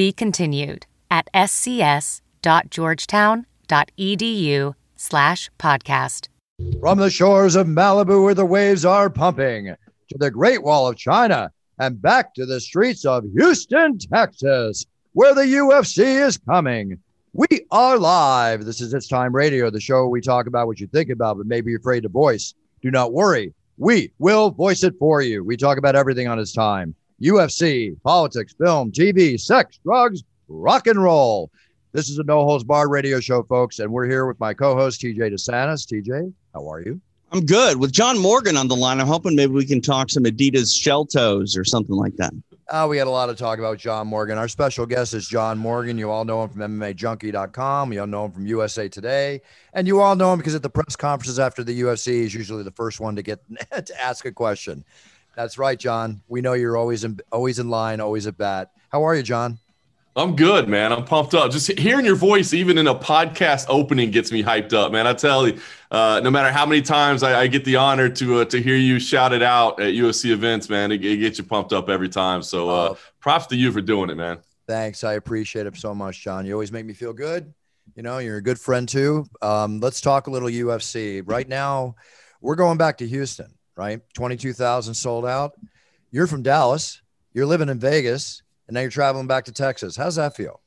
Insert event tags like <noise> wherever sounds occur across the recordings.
Be continued at scs.georgetown.edu slash podcast. From the shores of Malibu where the waves are pumping to the Great Wall of China and back to the streets of Houston, Texas, where the UFC is coming. We are live. This is It's Time Radio, the show we talk about what you think about, but maybe you're afraid to voice. Do not worry. We will voice it for you. We talk about everything on It's Time UFC, politics, film, TV, sex, drugs, rock and roll. This is a no holds barred radio show, folks, and we're here with my co host, TJ DeSantis. TJ, how are you? I'm good. With John Morgan on the line, I'm hoping maybe we can talk some Adidas shell toes or something like that. Uh, we had a lot of talk about John Morgan. Our special guest is John Morgan. You all know him from MMAJunkie.com. You all know him from USA Today. And you all know him because at the press conferences after the UFC, he's usually the first one to get <laughs> to ask a question. That's right, John. We know you're always in, always in line, always at bat. How are you, John? I'm good, man. I'm pumped up. Just hearing your voice, even in a podcast opening, gets me hyped up, man. I tell you, uh, no matter how many times I, I get the honor to uh, to hear you shout it out at UFC events, man, it, it gets you pumped up every time. So, uh, oh. props to you for doing it, man. Thanks. I appreciate it so much, John. You always make me feel good. You know, you're a good friend too. Um, let's talk a little UFC. Right now, we're going back to Houston, right? 22,000 sold out. You're from Dallas. You're living in Vegas and now you're traveling back to Texas. How's that feel?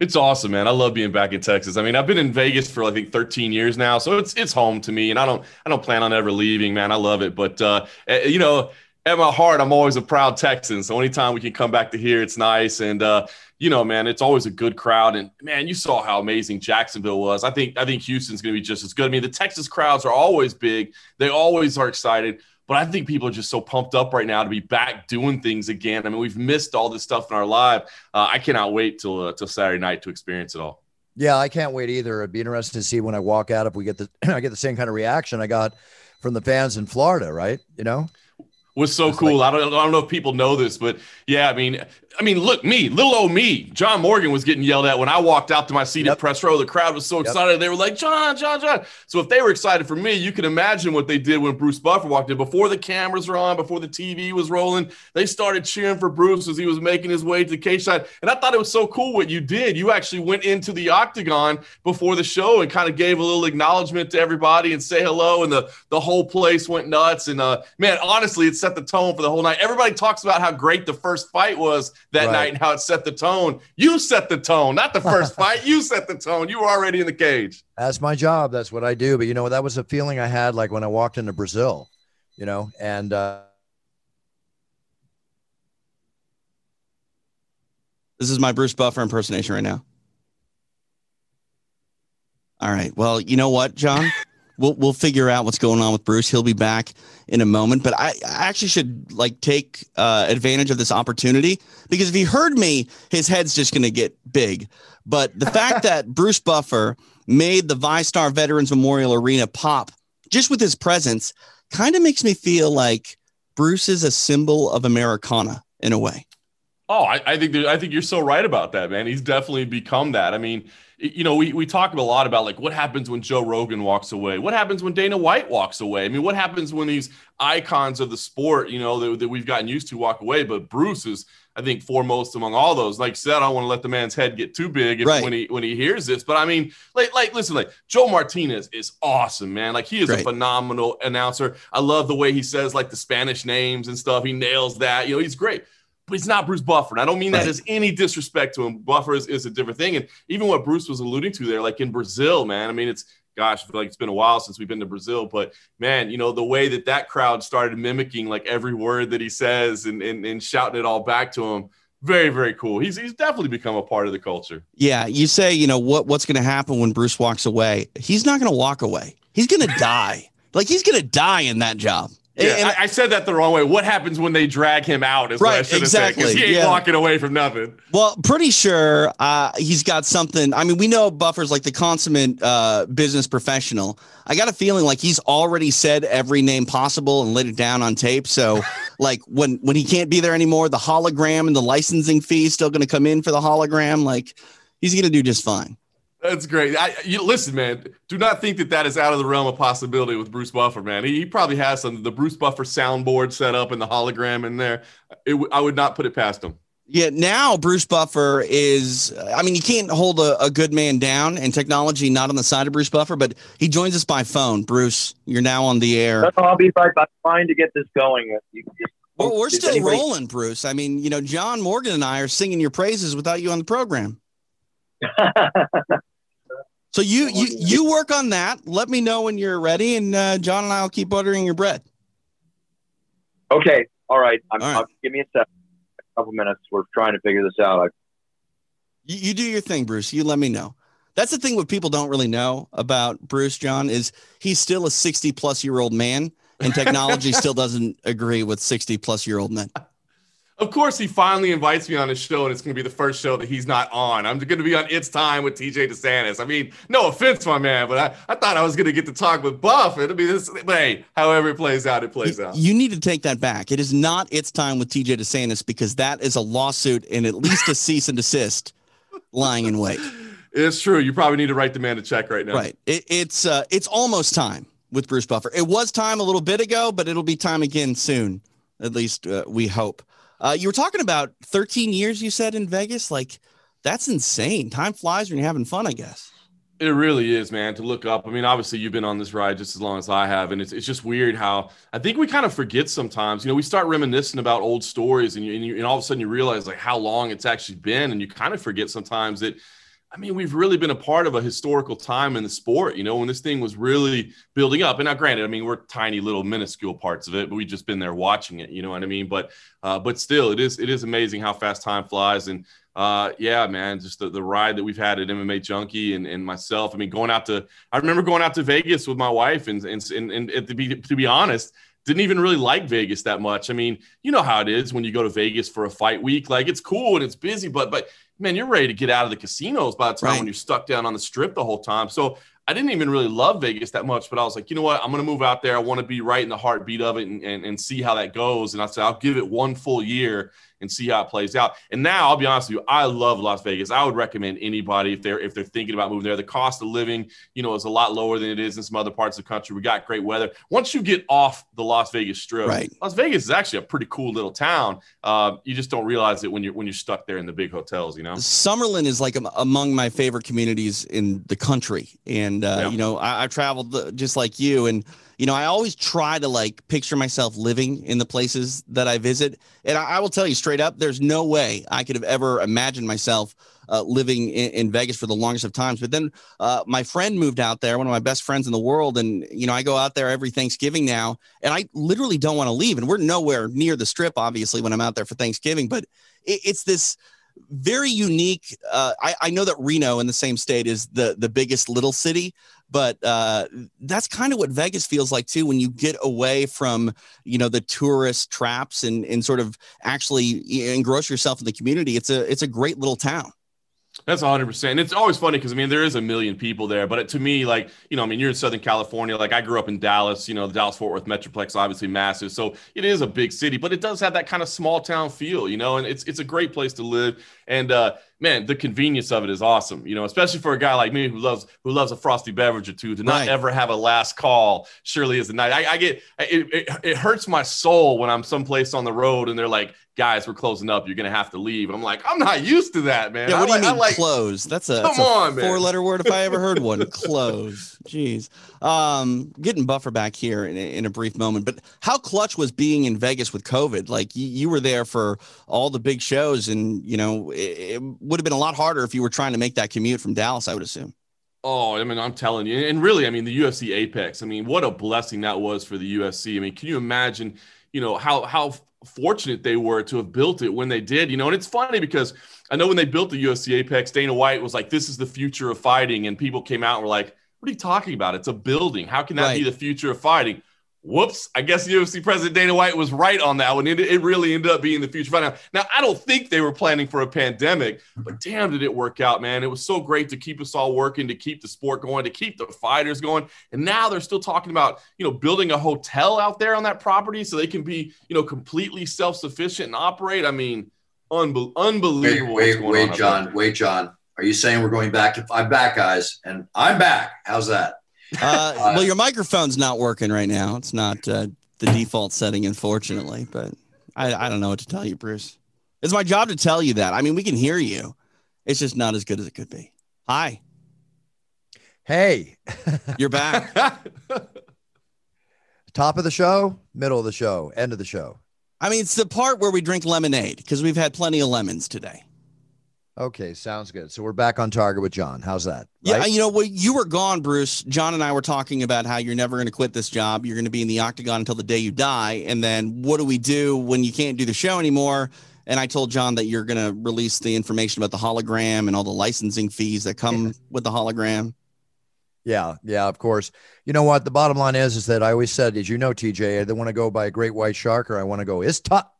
It's awesome, man. I love being back in Texas. I mean, I've been in Vegas for I think 13 years now, so it's it's home to me, and I don't I don't plan on ever leaving, man. I love it, but uh, eh, you know, at my heart, I'm always a proud Texan. So anytime we can come back to here, it's nice. And uh, you know, man, it's always a good crowd. And man, you saw how amazing Jacksonville was. I think I think Houston's going to be just as good. I mean, the Texas crowds are always big. They always are excited. But I think people are just so pumped up right now to be back doing things again. I mean, we've missed all this stuff in our life. Uh, I cannot wait till uh, till Saturday night to experience it all. Yeah, I can't wait either. It'd be interesting to see when I walk out if we get the <clears throat> I get the same kind of reaction I got from the fans in Florida, right? You know, was so cool. Like, I don't I don't know if people know this, but yeah, I mean, I mean, look, me, little old me, John Morgan was getting yelled at when I walked out to my seat yep. at press row. The crowd was so excited. Yep. They were like, John, John, John. So if they were excited for me, you can imagine what they did when Bruce Buffer walked in. Before the cameras were on, before the TV was rolling, they started cheering for Bruce as he was making his way to the cage side. And I thought it was so cool what you did. You actually went into the octagon before the show and kind of gave a little acknowledgement to everybody and say hello. And the, the whole place went nuts. And uh, man, honestly, it set the tone for the whole night. Everybody talks about how great the first fight was that right. night and how it set the tone. You set the tone, not the first <laughs> fight. You set the tone. You were already in the cage. That's my job. That's what I do. But you know, what? that was a feeling I had like when I walked into Brazil, you know, and uh This is my Bruce Buffer impersonation right now. All right. Well, you know what, John? We'll we'll figure out what's going on with Bruce. He'll be back in a moment. But I, I actually should like take uh, advantage of this opportunity because if he heard me, his head's just going to get big. But the fact <laughs> that Bruce Buffer made the VyStar Veterans Memorial Arena pop just with his presence kind of makes me feel like Bruce is a symbol of Americana in a way. Oh, I, I think I think you're so right about that, man. He's definitely become that. I mean, you know, we, we talk a lot about like what happens when Joe Rogan walks away? What happens when Dana White walks away? I mean, what happens when these icons of the sport, you know, that, that we've gotten used to walk away? But Bruce is, I think, foremost among all those. Like I said, I don't want to let the man's head get too big if, right. when he when he hears this. But I mean, like, like listen, like Joe Martinez is awesome, man. Like he is Great. a phenomenal announcer. I love the way he says like the Spanish names and stuff. He nails that. You know, he's great but he's not Bruce Buffer. And I don't mean that as any disrespect to him. Buffer is, is a different thing. And even what Bruce was alluding to there, like in Brazil, man, I mean, it's, gosh, I feel like it's been a while since we've been to Brazil, but man, you know, the way that that crowd started mimicking like every word that he says and, and, and shouting it all back to him. Very, very cool. He's he's definitely become a part of the culture. Yeah. You say, you know, what what's gonna happen when Bruce walks away? He's not gonna walk away. He's gonna <laughs> die. Like he's gonna die in that job Yeah, And- I, I said that the wrong way. What happens when they drag him out? Is what I Right, should have said. exactly, He ain't yeah. walking away from nothing. Well, pretty sure uh, he's got something. I mean, we know Buffer's like the consummate uh, business professional. I got a feeling like he's already said every name possible and laid it down on tape. So, <laughs> like when when he can't be there anymore, the hologram and the licensing fee is still going to come in for the hologram. Like he's going to do just fine. That's great. I, you listen, man. Do not think that that is out of the realm of possibility with Bruce Buffer, man. He, he probably has some the Bruce Buffer soundboard set up and the hologram in there. It, w- I would not put it past him. Yeah, now Bruce Buffer is. I mean, you can't hold a, a good man down, and technology not on the side of Bruce Buffer, but he joins us by phone. Bruce, you're now on the air. No, I'll be right back. Trying to get this going. You just- Well, we're still anybody- rolling, Bruce. I mean, you know, John Morgan and I are singing your praises without you on the program. <laughs> So you you you work on that. Let me know when you're ready, and uh, John and I will keep buttering your bread. okay. All right. I'm, All right. I'll, give me a sec. A couple minutes. We're trying to figure this out. I, You, you do your thing, Bruce. You let me know. That's the thing. What people don't really know about Bruce John is he's still a 60 plus year old man, and technology <laughs> still doesn't agree with 60 plus year old men. Of course, he finally invites me on his show, and it's going to be the first show that he's not on. I'm going to be on It's Time with TJ DeSantis. I mean, no offense, my man, but I, I thought I was going to get to talk with Buff. It'll be this, but hey, however it plays out, it plays You, out. you need to take that back. It is not its time with TJ DeSantis because that is a lawsuit and at least a cease and desist lying in wait. It's true. You probably need to write the man a check right now. Right. It, it's uh, it's almost time with Bruce Buffer. It was time a little bit ago, but it'll be time again soon. At least uh, we hope. Uh, you were talking about 13 years. You said in Vegas, like that's insane. Time flies when you're having fun. I guess. It really is, man, to look up. I mean, obviously, you've been on this ride just as long as I have. And it's, it's just weird how I think we kind of forget sometimes. You know, we start reminiscing about old stories, and, you, and, you, and all of a sudden you realize like how long it's actually been. And you kind of forget sometimes that, I mean, we've really been a part of a historical time in the sport, you know, when this thing was really building up. And now, granted, I mean, we're tiny little minuscule parts of it, but we've just been there watching it, you know what I mean? But, uh, but still, it is, it is amazing how fast time flies. And, uh, yeah, man, just the, the ride that we've had at MMA Junkie and, and myself. I mean, going out to, I remember going out to Vegas with my wife and, and, and, and to be, to be honest, didn't even really like Vegas that much. I mean, you know how it is when you go to Vegas for a fight week. Like it's cool and it's busy, but but man, you're ready to get out of the casinos by the time Right. when you're stuck down on the strip the whole time. So I didn't even really love Vegas that much, but I was like, you know what? I'm gonna move out there. I want to be right in the heartbeat of it and, and, and see how that goes. And I said, I'll give it one full year and see how it plays out. And now I'll be honest with you, I love Las Vegas. I would recommend anybody if they're if they're thinking about moving there. The cost of living, you know, is a lot lower than it is in some other parts of the country. We got great weather. Once you get off the Las Vegas Strip, Right. Las Vegas is actually a pretty cool little town. Uh, you just don't realize it when you're when you're stuck there in the big hotels. You know. Summerlin is like among my favorite communities in the country, and uh, Yeah. you know I, I traveled just like you, and you know I always try to like picture myself living in the places that I visit, and I, I will tell you straight up, there's no way I could have ever imagined myself uh, living in, in Vegas for the longest of times. But then uh, my friend moved out there, one of my best friends in the world, and you know I go out there every Thanksgiving now, and I literally don't want to leave, and we're nowhere near the strip, obviously, when I'm out there for Thanksgiving, but it, it's this very unique. Uh, I, I know that Reno in the same state is the the biggest little city, but uh, that's kind of what Vegas feels like too. When you get away from you know the tourist traps and and sort of actually engross yourself in the community, it's a it's a great little town. That's 100%. And it's always funny because, I mean, there is a million people there. But to me, like, you know, I mean, you're in Southern California. Like, I grew up in Dallas, you know, the Dallas Fort Worth Metroplex, obviously massive. So it is a big city, but it does have that kind of small town feel, you know, and it's, it's a great place to live. And, uh, man, the convenience of it is awesome, you know, especially for a guy like me who loves who loves a frosty beverage or two to not Right. ever have a last call. Surely is the night. I, I get it, it. It hurts my soul when I'm someplace on the road and they're like, "Guys, we're closing up. You're gonna have to leave." And I'm like, I'm not used to that, man. Yeah, I what do you I mean like- close? That's a, Come that's a on, man. four-letter word if I ever heard one. <laughs> close. Jeez. Um, getting Buffer back here in, a- in a brief moment, but how clutch was being in Vegas with COVID? Like you, you were there for all the big shows, and you know it, it would have been a lot harder if you were trying to make that commute from Dallas. I would assume. Oh, I mean, I'm telling you, and really, I mean, the UFC Apex. I mean, what a blessing that was for the UFC. I mean, can you imagine, you know, how how fortunate they were to have built it when they did, you know? And it's funny because I know when they built the UFC Apex, Dana White was like, "This is the future of fighting," and people came out and were like, "What are you talking about? It's a building. How can that be the future of fighting?" Whoops, I guess UFC president Dana White was right on that one. It, it really ended up being the future fight. Now, now, I don't think they were planning for a pandemic, but mm-hmm. damn, did it work out, man. It was so great to keep us all working, to keep the sport going, to keep the fighters going. And now they're still talking about, you know, building a hotel out there on that property so they can be, you know, completely self-sufficient and operate. I mean, unbe- unbelievable. Wait, wait, wait, John. Wait, John. Are you saying we're going back to I'm back, guys? And I'm back. How's that? Uh, well, your microphone's not working right now. It's not uh, the default setting, unfortunately. But I, I don't know what to tell you, Bruce. It's my job to tell you that. I mean, we can hear you. It's just not as good as it could be. Hi. Hey, you're back. <laughs> Top of the show, middle of the show, end of the show. I mean, it's the part where we drink lemonade because we've had plenty of lemons today. Okay, sounds good. So we're back on target with John. How's that? Yeah, you know, well, you were gone, Bruce. John and I were talking about how you're never going to quit this job. You're going to be in the octagon until the day you die. And then what do we do when you can't do the show anymore? And I told John that you're going to release the information about the hologram and all the licensing fees that come yeah. with the hologram. Yeah, yeah, of course. You know what? The bottom line is, is that I always said, as you know, TJ, I either want to go by a great white shark or I want to go is top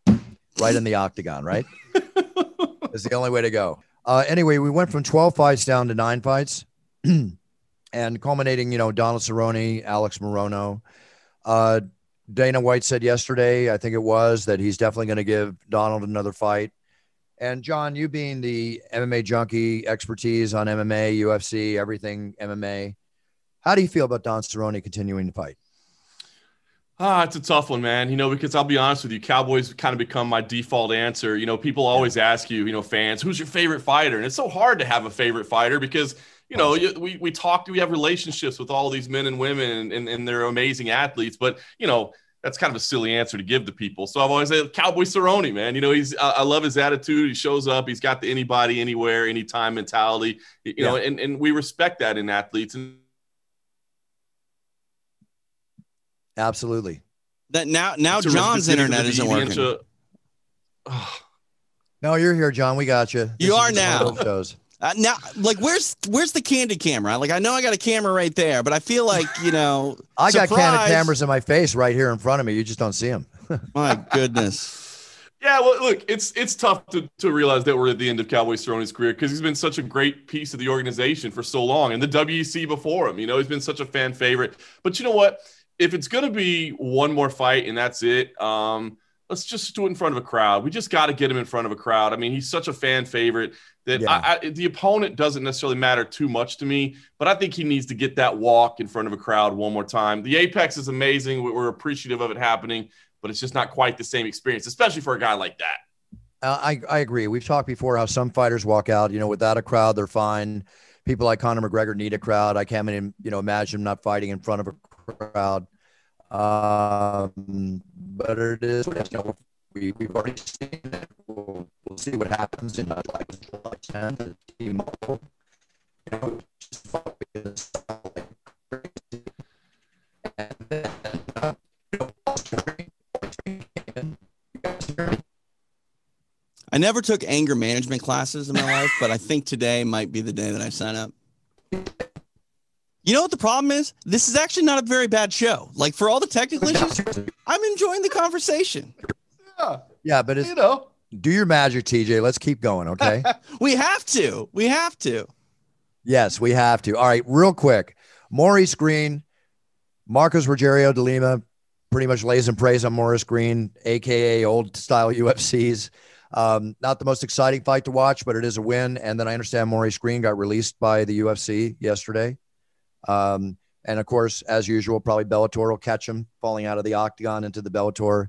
right in the octagon, right? <laughs> is the only way to go. Uh, anyway, we went from 12 fights down to nine fights <clears throat> and culminating, you know, Donald Cerrone, Alex Morono. Uh, Dana White said yesterday, I think it was, that he's definitely going to give Donald another fight. And John, you being the MMA junkie, expertise on MMA, UFC, everything MMA, how do you feel about Don Cerrone continuing to fight? Ah, it's a tough one, man. You know, because I'll be honest with you, Cowboys kind of become my default answer. You know, people always ask you, you know, fans, who's your favorite fighter? And it's so hard to have a favorite fighter because, you know, we, we talk, we have relationships with all these men and women and, and, and they're amazing athletes. But, you know, that's kind of a silly answer to give to people. So I've always said Cowboy Cerrone, man. You know, he's I, I love his attitude. He shows up. He's got the anybody, anywhere, anytime mentality. You yeah. know, and, and we respect that in athletes. And Absolutely. That now now John's internet isn't working. Into, oh. No, you're here, John. We got you. This you are now. Shows. Uh, now, like, where's where's the candy camera? Like, I know I got a camera right there, but I feel like you know, <laughs> I surprise. got candid cameras in my face right here in front of me. You just don't see them. <laughs> my goodness. Yeah, well, look, it's it's tough to, to realize that we're at the end of Cowboy Cerrone's career because he's been such a great piece of the organization for so long, and the WEC before him. You know, he's been such a fan favorite. But you know what? If it's going to be one more fight and that's it, um, let's just do it in front of a crowd. We just got to get him in front of a crowd. I mean, he's such a fan favorite that yeah. I, I, the opponent doesn't necessarily matter too much to me, but I think he needs to get that walk in front of a crowd one more time. The Apex is amazing. We're appreciative of it happening, but it's just not quite the same experience, especially for a guy like that. Uh, I, I agree. We've talked before how some fighters walk out, you know, without a crowd, they're fine. People like Conor McGregor need a crowd. I can't even, you know, imagine him not fighting in front of a crowd. Um, but it is, you know, we, we've already seen it. We'll, we'll see what happens in uh, July, July 10th the T-Mobile. You know, just like crazy. And then, uh, you know, I never took anger management classes in my life, but I think today might be the day that I sign up. <laughs> You know what the problem is? This is actually not a very bad show. Like for all the technical issues, <laughs> I'm enjoying the conversation. Yeah, yeah, but it's you know, do your magic, TJ. Let's keep going, okay? <laughs> we have to. We have to. Yes, we have to. All right, real quick. Maurice Greene, Marcos Rogerio de Lima, pretty much lays and praise on Maurice Greene, aka old style UFCs. Um, not the most exciting fight to watch, but it is a win. And then I understand Maurice Greene got released by the UFC yesterday. Um, and of course, as usual, probably Bellator will catch him falling out of the octagon into the Bellator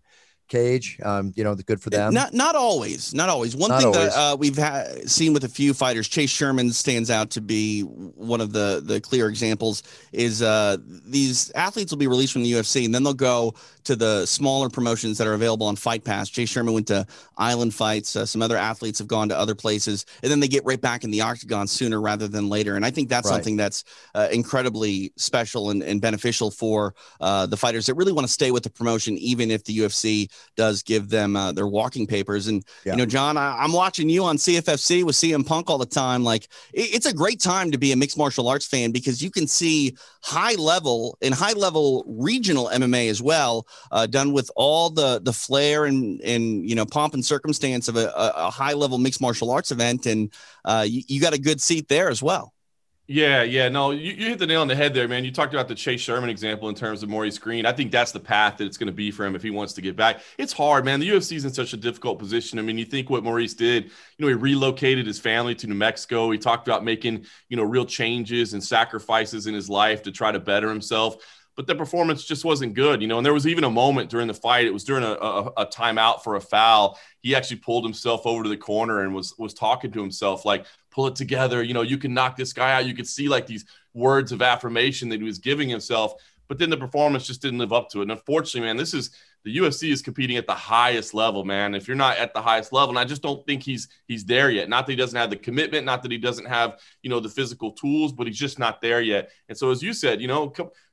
cage. Um, you know, good for them. Not not always, not always. One not thing always. that uh, we've ha- seen with a few fighters, Chase Sherman stands out to be one of the the clear examples. Is uh, these athletes will be released from the UFC and then they'll go to the smaller promotions that are available on Fight Pass. Chase Sherman went to Island Fights. Uh, some other athletes have gone to other places, and then they get right back in the octagon sooner rather than later. And I think that's right. something that's uh, incredibly special and, and beneficial for uh, the fighters that really want to stay with the promotion, even if the UFC does give them uh, their walking papers. And Yeah. you know, John, I, am watching you on CFFC with CM Punk all the time. Like it- it's a great time to be a mixed martial arts fan because you can see high level and high level regional MMA as well, uh, done with all the the flair and and you know pomp and circumstance of a, a, high level mixed martial arts event, and uh, you, you got a good seat there as well. Yeah, yeah, no, you, you hit the nail on the head there, man. You talked about the Chase Sherman example in terms of Maurice Greene. I think that's the path that it's going to be for him if he wants to get back. It's hard, man. The UFC is in such a difficult position. I mean, you think what Maurice did, you know, he relocated his family to New Mexico. He talked about making, you know, real changes and sacrifices in his life to try to better himself. But the performance just wasn't good, you know. And there was even a moment during the fight. It was during a, a, a timeout for a foul. He actually pulled himself over to the corner and was was talking to himself like, pull it together. You know, you can knock this guy out. You could see like these words of affirmation that he was giving himself. But then the performance just didn't live up to it. And unfortunately, man, this is the UFC is competing at the highest level, man. If you're not at the highest level, and I just don't think he's he's there yet. Not that he doesn't have the commitment, not that he doesn't have you know the physical tools, but he's just not there yet. And so, as you said, you know,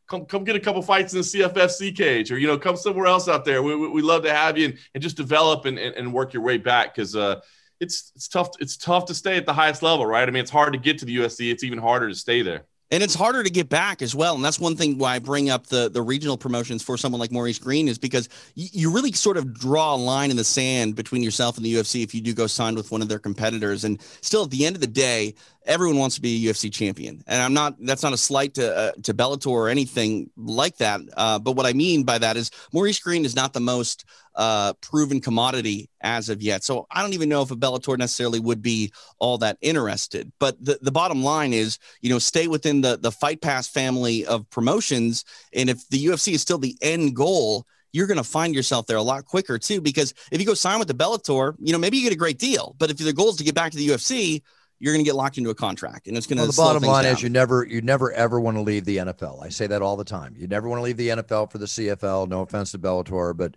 come come get a couple fights in the CFFC cage, or you know, come somewhere else out there. We we, we love to have you and, and just develop and, and, and work your way back because uh, it's it's tough it's tough to stay at the highest level, right? I mean, it's hard to get to the UFC. It's even harder to stay there. And it's harder to get back as well. And that's one thing why I bring up the, the regional promotions for someone like Maurice Greene is because you, you really sort of draw a line in the sand between yourself and the UFC if you do go sign with one of their competitors. And still, at the end of the day, everyone wants to be a UFC champion. And I'm not, that's not a slight to, uh, to Bellator or anything like that. Uh, but what I mean by that is Maurice Greene is not the most uh, proven commodity as of yet. So I don't even know if a Bellator necessarily would be all that interested. But the, the bottom line is, you know, stay within the, the Fight Pass family of promotions. And if the UFC is still the end goal, you're going to find yourself there a lot quicker too. Because if you go sign with the Bellator, you know, maybe you get a great deal. But if the goal is to get back to the UFC, you're going to get locked into a contract, and it's going to. Well, the bottom line is you never, you never ever want to leave the NFL. I say that all the time. You never want to leave the NFL for the CFL. No offense to Bellator, but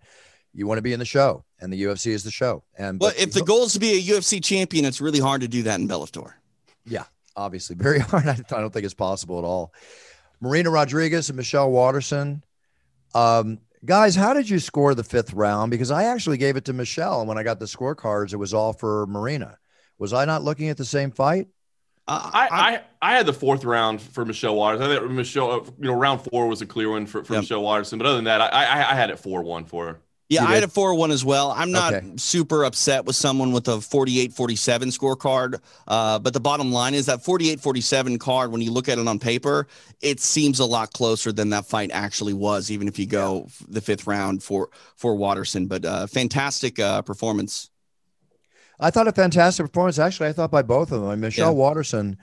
you want to be in the show, and the UFC is the show. And Well, but- if the goal is to be a UFC champion, it's really hard to do that in Bellator. Yeah, obviously, <laughs> very hard. I don't think it's possible at all. Marina Rodriguez and Michelle Waterson. Um, guys, how did you score the fifth round? Because I actually gave it to Michelle, and when I got the scorecards, it was all for Marina. Was I not looking at the same fight? Uh, I, I I had the fourth round for Michelle Waters. I think Michelle, uh, you know, round four was a clear one for, for Yep. Michelle Waterson. But other than that, I I, I had it four one for her. Yeah, You I had a 4 1 as well. I'm not Okay. super upset with someone with a 48 47 scorecard. Uh, but the bottom line is that 48 47 card, when you look at it on paper, it seems a lot closer than that fight actually was, even if you go f- the fifth round for, for Waterson. But uh, fantastic uh, performance. I thought a fantastic performance. Actually, I thought by both of them. I mean, Michelle Waterson,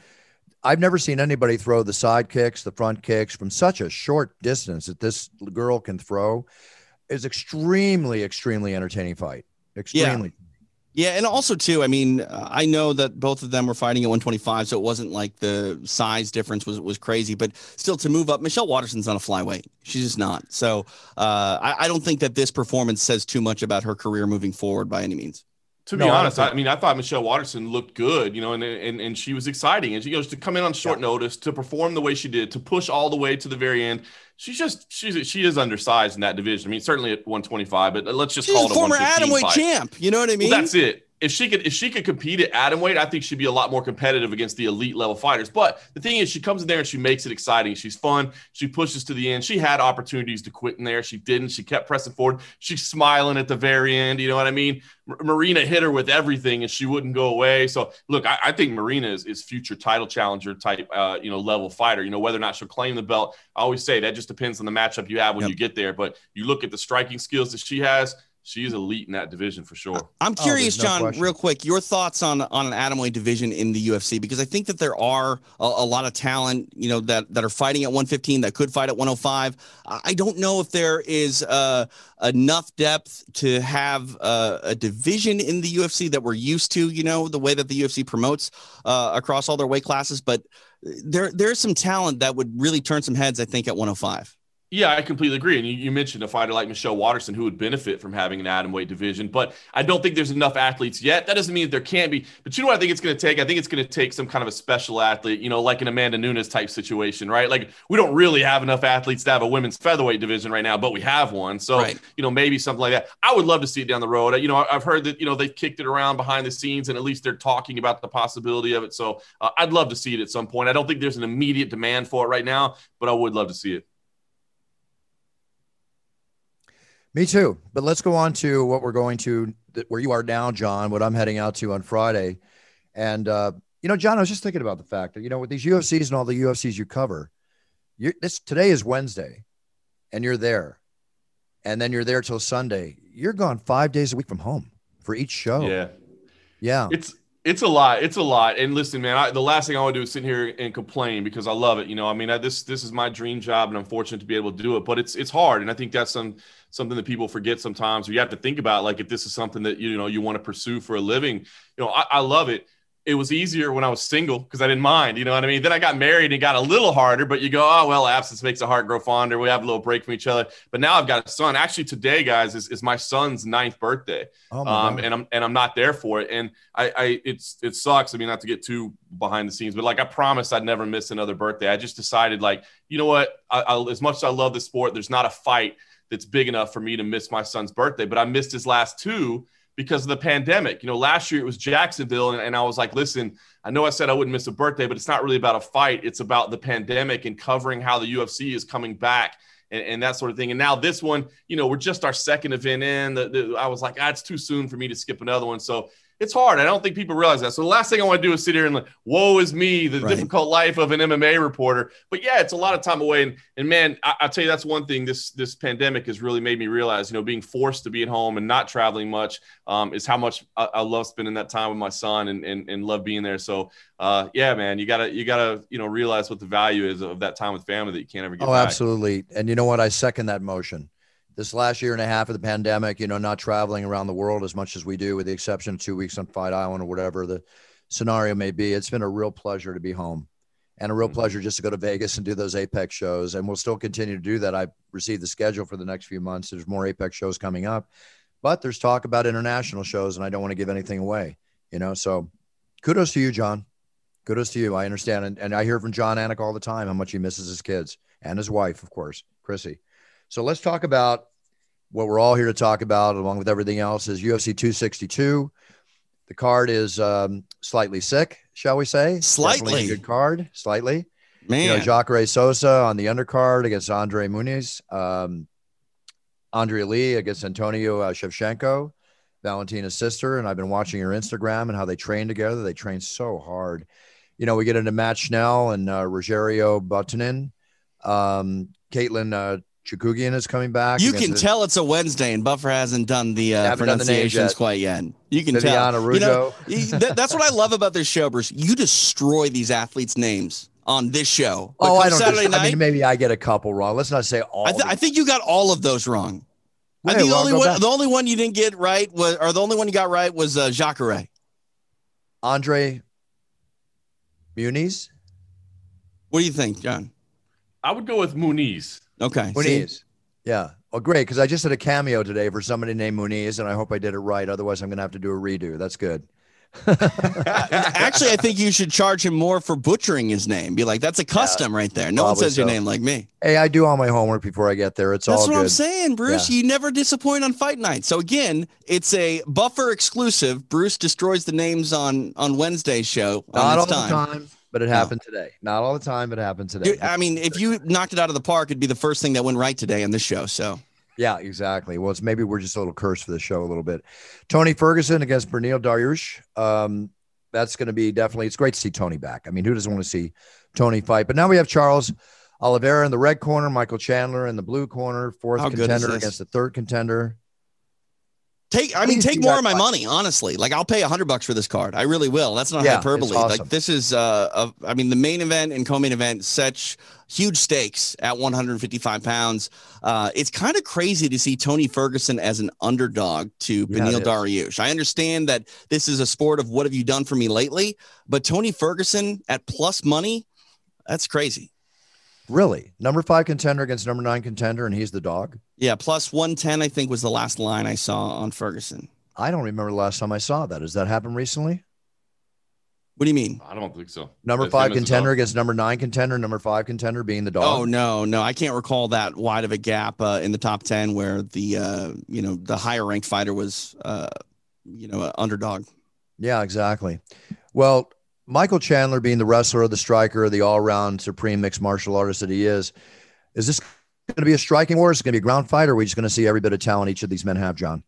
I've never seen anybody throw the side kicks, the front kicks from such a short distance that this girl can throw. Is extremely, extremely entertaining fight. Extremely. Yeah, and also too, I mean, I know that both of them were fighting at 125, so it wasn't like the size difference was was crazy, but still to move up, Michelle Waterson's not a flyweight. She's just not. So uh, I, I don't think that this performance says too much about her career moving forward by any means. To be I don't honest, think- I, mean, I thought Michelle Waterson looked good, you know, and and, and she was exciting. And she goes to come in on short notice to perform the way she did, to push all the way to the very end. She's just she's she is undersized in that division. I mean, certainly at 125, but let's just She's call a it a former 115 atomweight fight. champ. You know what I mean? Well, that's it. If she could, if she could compete at atom weight, I think she'd be a lot more competitive against the elite level fighters. But the thing is, she comes in there and she makes it exciting. She's fun. She pushes to the end. She had opportunities to quit in there. She didn't. She kept pressing forward. She's smiling at the very end. You know what I mean? M- Marina hit her with everything, and she wouldn't go away. So look, I, I think Marina is, is future title challenger type, uh, you know, level fighter. You know, whether or not she'll claim the belt, I always say that just depends on the matchup you have when Yep. you get there. But you look at the striking skills that she has. She's elite in that division for sure. I'm Oh, curious, there's no John, question. real quick, your thoughts on on an atomweight division in the UFC because I think that there are a, a lot of talent, you know, that that are fighting at 115 that could fight at 105. I I don't know if there is uh, enough depth to have uh, a division in the UFC that we're used to, you know, the way that the UFC promotes uh, across all their weight classes, but there there's some talent that would really turn some heads, I think, at 105. Yeah, I completely agree. And you, you, mentioned a fighter like Michelle Waterson who would benefit from having an atom weight division, but I don't think there's enough athletes yet. That doesn't mean that there can't be. But you know what I think it's going to take? I think it's going to take some kind of a special athlete, you know, like an Amanda Nunes type situation, right? Like we don't really have enough athletes to have a women's featherweight division right now, but we have one. So, right. you know, maybe something like that. I would love to see it down the road. You know, I've heard that, you know, they've kicked it around behind the scenes and at least they're talking about the possibility of it. So uh, I'd love to see it at some point. I don't think there's an immediate demand for it right now, but I would love to see it. Me too. But let's go on to what we're going to, where you are now, John, what I'm heading out to on Friday. And, uh, you know, John, I was just thinking about the fact that, you know, with these UFCs and all the UFCs you cover, you this today is Wednesday and you're there. And then you're there till Sunday. You're gone five days a week from home for each show. Yeah. Yeah. It's, it's a lot. It's a lot. And listen, man, I, the last thing I want to do is sit here and complain because I love it. You know, I mean, I, this this is my dream job, and I'm fortunate to be able to do it. But it's it's hard, and I think that's some something that people forget sometimes. Or you have to think about like if this is something that you know you want to pursue for a living. You know, I, I love it it was easier when I was single because I didn't mind. You know what I mean? Then I got married and it got a little harder, but you go, oh, well, absence makes the heart grow fonder. We have a little break from each other. But now I've got a son. Actually, today, guys, is, is my son's ninth birthday. Oh um, and I'm and I'm not there for it. And I, I it's it sucks. I mean, not to get too behind the scenes, but like I promised I'd never miss another birthday. I just decided, like, you know what? I, I, as much as I love the sport, there's not a fight that's big enough for me to miss my son's birthday. But I missed his last two because of the pandemic. You know, last year it was Jacksonville, and, and, I was like, listen, I know I said I wouldn't miss a birthday, but it's not really about a fight. It's about the pandemic and covering how the UFC is coming back. And, and that sort of thing. And now this one, you know, we're just our second event in. The, the, I was like, ah, it's too soon for me to skip another one. So it's hard. I don't think people realize that. So the last thing I want to do is sit here and like, woe is me, the right. difficult life of an MMA reporter. But yeah, it's a lot of time away. And, and man, I, will tell you, that's one thing this, this pandemic has really made me realize, you know, being forced to be at home and not traveling much um, is how much I, I, love spending that time with my son and, and, and love being there. So uh, yeah, man, you gotta, you gotta, you know, realize what the value is of that time with family that you can't ever get. Oh, back. absolutely. And you know what? I second that motion this last year and a half of the pandemic, you know, not traveling around the world as much as we do, with the exception of two weeks on Fight Island or whatever the scenario may be, it's been a real pleasure to be home and a real mm-hmm. pleasure just to go to Vegas and do those Apex shows. And we'll still continue to do that. I received the schedule for the next few months. There's more Apex shows coming up, but there's talk about international shows, and I don't want to give anything away, you know. So kudos to you, John. Kudos to you. I understand. And, and I hear from Jon Anik all the time how much he misses his kids and his wife, of course, Chrissy. So let's talk about what we're all here to talk about, along with everything else, is UFC 262. The card is um, slightly sick, shall we say? Slightly good card, slightly. Man, you know, Jacare Sosa on the undercard against Andre Muniz, um, Andrea Lee against Antonio uh, Shevchenko, Valentina's sister, and I've been watching her Instagram and how they train together. They train so hard. You know, we get into Matt Schnell and uh, Rogerio Buttonin, Um, Katlyn uh, Chookagian is coming back. You can tell it's a Wednesday, and Buffer hasn't done the uh, pronunciations done the quite yet. You can Viviana tell. Rujo. You know, that, that's what I love about this show, Bruce. You destroy these athletes' names on this show. But oh, I don't. Saturday night, I mean, maybe I get a couple wrong. Let's not say all. I, th- I think you got all of those wrong. I think the only one, back. the only one you didn't get right was, or the only one you got right was uh, Jacare. Andre Muniz. What do you think, John? I would go with Muniz. Okay. Muniz. Yeah. Well, great. Because I just did a cameo today for somebody named Muniz, and I hope I did it right. Otherwise, I'm going to have to do a redo. That's good. <laughs> Actually, I think you should charge him more for butchering his name. Be like, that's a custom yeah, right there. No one says so. your name like me. Hey, I do all my homework before I get there. It's that's all That's what good. I'm saying, Bruce. Yeah. You never disappoint on fight night. So again, it's a buffer exclusive. Bruce destroys the names on on Wednesday's show. Not all time. the time but it happened no. today. Not all the time, but it happened today. I mean, if you knocked it out of the park, it'd be the first thing that went right today on this show. So. Yeah, exactly. Well, it's maybe we're just a little cursed for the show a little bit. Tony Ferguson against Beneil Dariush. Um, that's going to be definitely. It's great to see Tony back. I mean, who doesn't want to see Tony fight? But now we have Charles Oliveira in the red corner, Michael Chandler in the blue corner, fourth How contender against the third contender. Take, I mean, take more of my money, honestly. Like, I'll pay a hundred bucks for this card. I really will. That's not yeah, hyperbole. Awesome. Like, this is, uh, a, I mean, the main event and co-main event, such huge stakes at 155 pounds. Uh, it's kind of crazy to see Tony Ferguson as an underdog to yeah, Beneil Dariush. I understand that this is a sport of what have you done for me lately, but Tony Ferguson at plus money, that's crazy. Really? Number five contender against number nine contender, and he's the dog? Yeah, plus 110, I think, was the last line I saw on Ferguson. I don't remember the last time I saw that. Has that happened recently? What do you mean? I don't think so. Number It's five him as a contender against number nine contender, number five contender being the dog. Oh no, no, I can't recall that wide of a gap uh, in the top ten where the uh, you know the higher ranked fighter was uh, you know a underdog. Yeah, exactly. Well, Michael Chandler being the wrestler, the striker, the all-round supreme mixed martial artist that he is, is this going to be a striking war? Is it going to be a ground fight? Or are we just going to see every bit of talent each of these men have, John?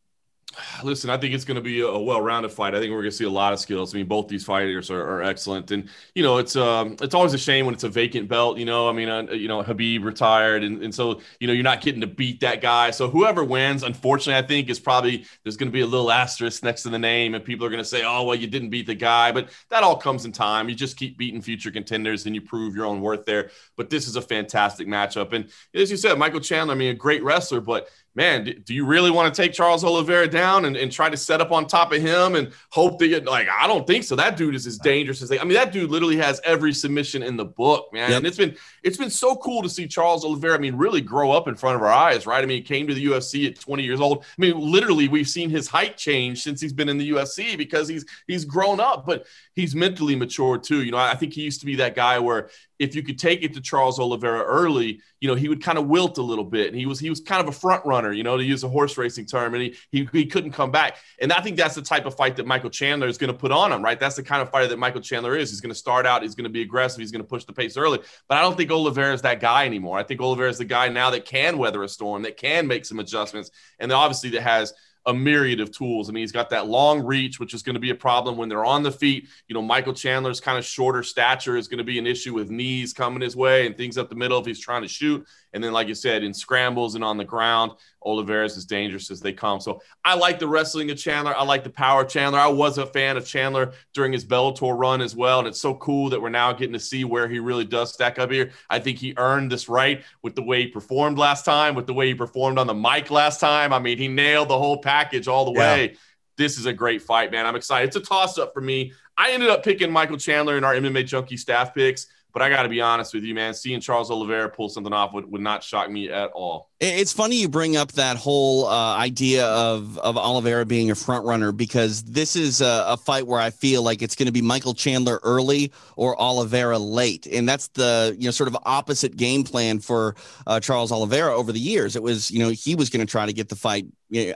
<sighs> Listen, I think it's going to be a well-rounded fight. I think we're going to see a lot of skills. I mean, both these fighters are, are excellent, and you know, it's um, it's always a shame when it's a vacant belt. You know, I mean, uh, you know, Khabib retired, and, and so you know, you're not getting to beat that guy. So whoever wins, unfortunately, I think is probably there's going to be a little asterisk next to the name, and people are going to say, oh, well, you didn't beat the guy, but that all comes in time. You just keep beating future contenders, and you prove your own worth there. But this is a fantastic matchup, and as you said, Michael Chandler, I mean, a great wrestler, but man, do, do you really want to take Charles Oliveira down and, and try to set up on top of him and hope that you like? I don't think so. That dude is as dangerous as they. I mean, that dude literally has every submission in the book, man. Yep. And it's been it's been so cool to see Charles Oliveira. I mean, really grow up in front of our eyes, right? I mean, he came to the UFC at 20 years old. I mean, literally, we've seen his height change since he's been in the UFC because he's he's grown up, but he's mentally mature too. You know, I think he used to be that guy where if you could take it to Charles Oliveira early, you know, he would kind of wilt a little bit. And he was he was kind of a front runner, you know, to use a horse racing term, and he he, he couldn't come back. And I think that's the type of fight that Michael Chandler is going to put on him, right? That's the kind of fighter that Michael Chandler is. He's going to start out, he's going to be aggressive, he's going to push the pace early. But I don't think Oliveira is that guy anymore. I think Oliveira is the guy now that can weather a storm, that can make some adjustments, and obviously that has a myriad of tools. I mean, he's got that long reach, which is going to be a problem when they're on the feet. You know, Michael Chandler's kind of shorter stature is going to be an issue with knees coming his way and things up the middle if he's trying to shoot. And then, like you said, in scrambles and on the ground, Oliveira's as dangerous as they come. So I like the wrestling of Chandler. I like the power of Chandler. I was a fan of Chandler during his Bellator run as well. And it's so cool that we're now getting to see where he really does stack up here. I think he earned this right with the way he performed last time, with the way he performed on the mic last time. I mean, he nailed the whole package all the Yeah. way. This is a great fight, man. I'm excited. It's a toss up for me. I ended up picking Michael Chandler in our MMA Junkie staff picks, but I got to be honest with you, man. Seeing Charles Oliveira pull something off would, would not shock me at all. It's funny you bring up that whole uh, idea of of Oliveira being a front runner because this is a, a fight where I feel like it's going to be Michael Chandler early or Oliveira late, and that's the you know sort of opposite game plan for uh, Charles Oliveira over the years. It was you know he was going to try to get the fight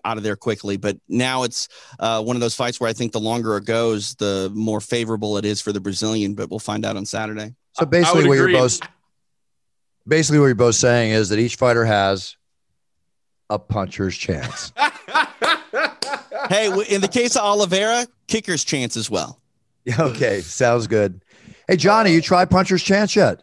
out of there quickly, but now it's uh, one of those fights where I think the longer it goes, the more favorable it is for the Brazilian. But we'll find out on Saturday. So basically, would what you're both basically what you're both saying is that each fighter has a puncher's chance. <laughs> hey, in the case of Oliveira, kicker's chance as well. Okay, sounds good. Hey, Johnny, you try puncher's chance yet?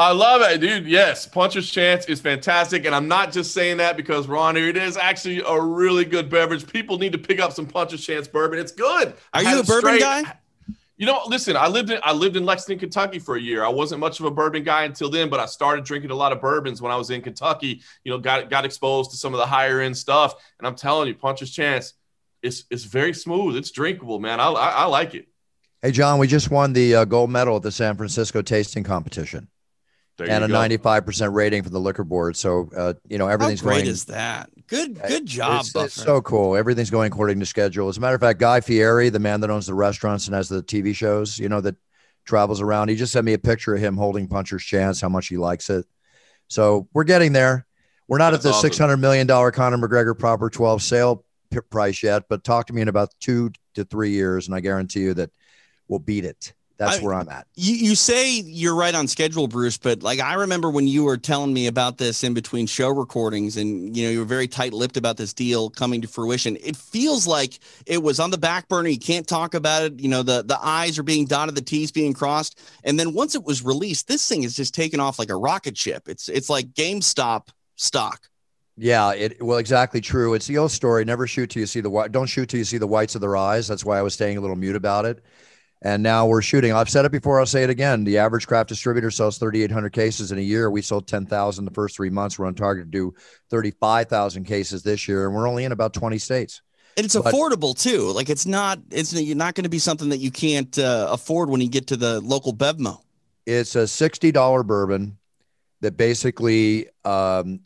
I love it, dude. Yes, Puncher's Chance is fantastic. And I'm not just saying that because we're on here. It is actually a really good beverage. People need to pick up some Puncher's Chance bourbon. It's good. Are you had a bourbon straight- guy? You know, listen, I lived in I lived in Lexington, Kentucky for a year. I wasn't much of a bourbon guy until then, but I started drinking a lot of bourbons when I was in Kentucky. You know, got got exposed to some of the higher end stuff. And I'm telling you, Puncher's Chance, it's it's very smooth. It's drinkable, man. I I, I like it. Hey, John, we just won the uh, gold medal at the San Francisco tasting competition There and a go. 95% rating from the liquor board. So, uh, you know, everything's How everything's great going. is that? Good, good job, it's, it's so cool. Everything's going according to schedule. As a matter of fact, Guy Fieri, the man that owns the restaurants and has the TV shows, you know, that travels around, he just sent me a picture of him holding Puncher's Chance, how much he likes it. So we're getting there. We're not That's at the awesome. $600 million Conor McGregor proper 12 sale p- price yet, but talk to me in about two to three years, and I guarantee you that we'll beat it. That's I- where I'm at. you, you say you're right on schedule, Bruce, but like I remember when you were telling me about this in between show recordings, and you know you were very tight-lipped about this deal coming to fruition. It feels like it was on the back burner. You can't talk about it. You know the the I's are being dotted, the T's being crossed, and then once it was released, this thing is just taken off like a rocket ship. It's it's like GameStop stock. Yeah, it well exactly true. It's the old story. Never shoot till you see the white. Don't shoot till you see the whites of their eyes. That's why I was staying a little mute about it. And now we're shooting. I've said it before. I'll say it again. The average craft distributor sells 3,800 cases in a year. We sold 10,000 the first three months. We're on target to do 35,000 cases this year, and we're only in about 20 states. And it's But- affordable too. Like it's not. It's you're not going to be something that you can't uh, afford when you get to the local Bevmo. It's a $60 bourbon, that basically um,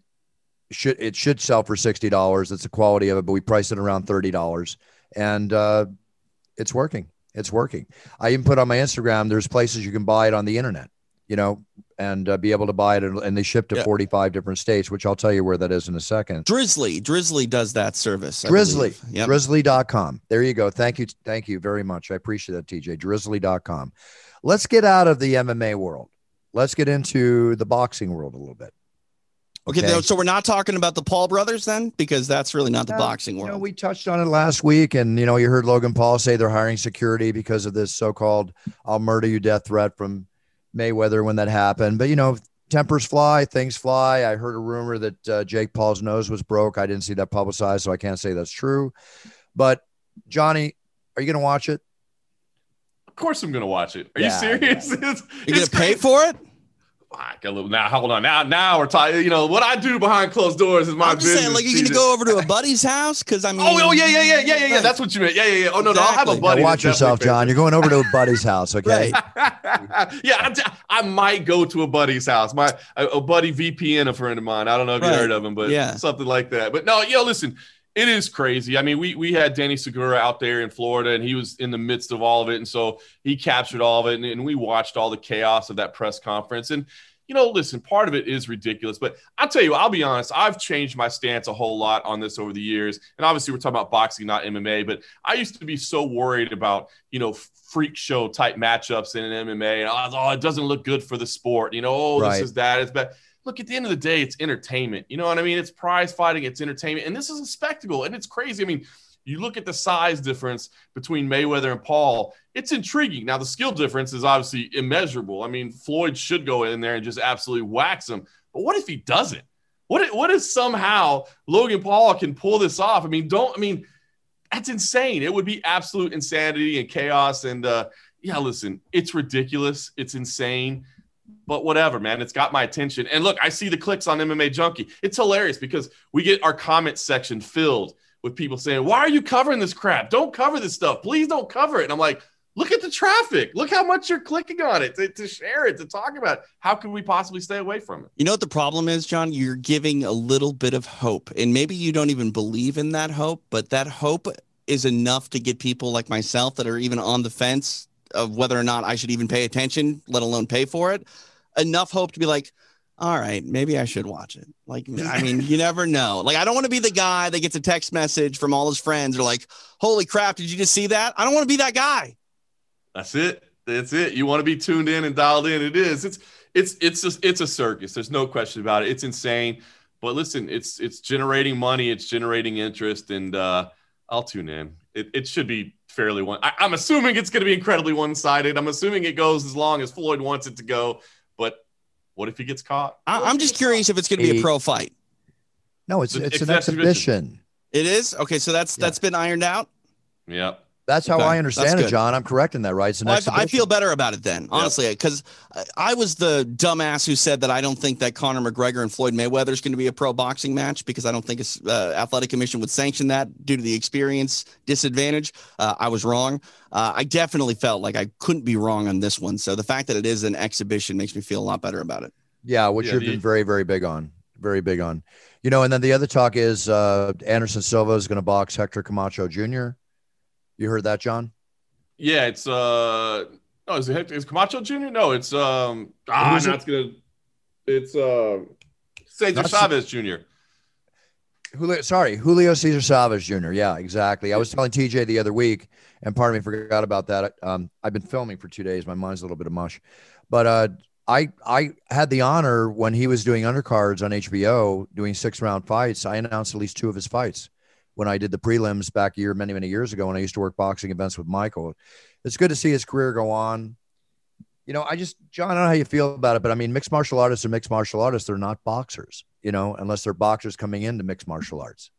should it should sell for sixty dollars. It's the quality of it, but we price it around thirty dollars, and uh, it's working. It's working. I even put on my Instagram. There's places you can buy it on the internet, you know, and uh, be able to buy it, and, and they ship to Yeah. 45 different states, which I'll tell you where that is in a second. Drizzly, Drizzly does that service. I Drizzly. Yep. drizzly.com. There you go. Thank you. Thank you very much. I appreciate that, TJ. Drizzly.com. Let's get out of the MMA world. Let's get into the boxing world a little bit. Okay, Okay. so we're not talking about the Paul brothers then, because that's really not the Yeah, boxing You world. know, we touched on it last week, and you know, you heard Logan Paul say they're hiring security because of this so-called "I'll murder you" death threat from Mayweather when that happened. But you know, tempers fly, things fly. I heard a rumor that uh, Jake Paul's nose was broke. I didn't see that publicized, so I can't say that's true. But Johnny, are you going to watch it? Of course, I'm gonna watch it. Are Yeah, <laughs> you serious? It's, You're gonna pay for it? Fuck, a little- Now, hold on. Now, now we're talking. You know what I do behind closed doors is my I'm just business. saying, like, you're gonna go over to a buddy's house because I mean, Oh, oh, yeah, yeah, yeah, yeah, yeah, yeah. That's what you meant. Yeah, yeah, yeah. Oh no, no, I'll have a buddy. Now watch yourself, definitely John. You're going over to a buddy's house, <laughs> okay? Yeah, I, I might go to a buddy's house. My a, a buddy VPN, a friend of mine. I don't know if you heard of him, but Yeah. something like that. But no, yo, listen, it is crazy. I mean, we we had Danny Segura out there in Florida, and he was in the midst of all of it, and so he captured all of it, and, and we watched all the chaos of that press conference. And you know, listen, part of it is ridiculous, but I'll tell you, I'll be honest, I've changed my stance a whole lot on this over the years. And obviously, we're talking about boxing, not MMA, but I used to be so worried about, you know, freak show type matchups in an MMA. And I was, oh, it doesn't look good for the sport. You know, oh, Right. this is that. It's bad. Look, at the end of the day, it's entertainment. You know what I mean? It's prize fighting, it's entertainment. And this is a spectacle. And it's crazy. I mean, you look at the size difference between Mayweather and Paul, it's intriguing. Now, the skill difference is obviously immeasurable. I mean, Floyd should go in there and just absolutely wax him. But what if he doesn't? What if, what if somehow Logan Paul can pull this off? I mean, don't, I mean, that's insane. It would be absolute insanity and chaos. And uh, yeah, listen, it's ridiculous. It's insane. But whatever, man. It's got my attention. And look, I see the clicks on MMA Junkie. It's hilarious because we get our comment section filled with people saying, Why are you covering this crap? Don't cover this stuff. Please don't cover it. And I'm like, Look at the traffic. Look how much you're clicking on it to, to share it, to talk about it. How can we possibly stay away from it? You know what the problem is, John? You're giving a little bit of hope, and maybe you don't even believe in that hope, but that hope is enough to get people like myself that are even on the fence of whether or not I should even pay attention, let alone pay for it. Enough hope to be like, all right, maybe I should watch it. Like, I mean, you never <laughs> know. Like, I don't want to be the guy that gets a text message from all his friends. They're like, holy crap, did you just see that? I don't want to be that guy. That's it. That's it. You want to be tuned in and dialed in. It is. It's it's it's just it's a circus. There's no question about it. It's insane. But listen, it's it's generating money. It's generating interest, and uh, I'll tune in. It, it should be fairly one. I, I'm assuming it's going to be incredibly one sided. I'm assuming it goes as long as Floyd wants it to go. But what if he gets caught? I- I'm just curious if it's going to be a pro fight. No, it's It's it's an exhibition. exhibition. It is okay. So that's Yeah. that's been ironed out. Yep. That's how Okay, I understand it. John. I'm correct in that, right? It's an Well, I. I feel better about it then, honestly, because I, I was the dumbass who said that I don't think that Conor McGregor and Floyd Mayweather is going to be a pro boxing match because I don't think it's uh, athletic commission would sanction that due to the experience disadvantage. Uh, I was wrong. Uh, I definitely felt like I couldn't be wrong on this one. So the fact that it is an exhibition makes me feel a lot better about it. Yeah, which Yeah, you've been very, very big on. Very big on. You know, and then the other talk is uh Anderson Silva is going to box Hector Camacho Jr. You heard that, John? Yeah. It's uh. No, is it is Camacho Jr.? No, it's um. Ah, Who's it? gonna. It's uh. Cesar Not Chavez Jr. Julio, sorry, Julio Cesar Chavez Jr. Yeah, exactly. I was telling TJ the other week, and part of me forgot about that. Um, I've been filming for two days. My mind's a little bit of mush, but uh, I I had the honor when he was doing undercards on HBO, doing six round fights. I announced at least two of his fights when I did the prelims back a year, many many years ago when I used to work boxing events with Michael. It's good to see his career go on. You know, I just John, I don't know how you feel about it, but I mean, mixed martial artists are mixed martial artists. They're not boxers, you know, unless they're boxers coming into mixed martial arts.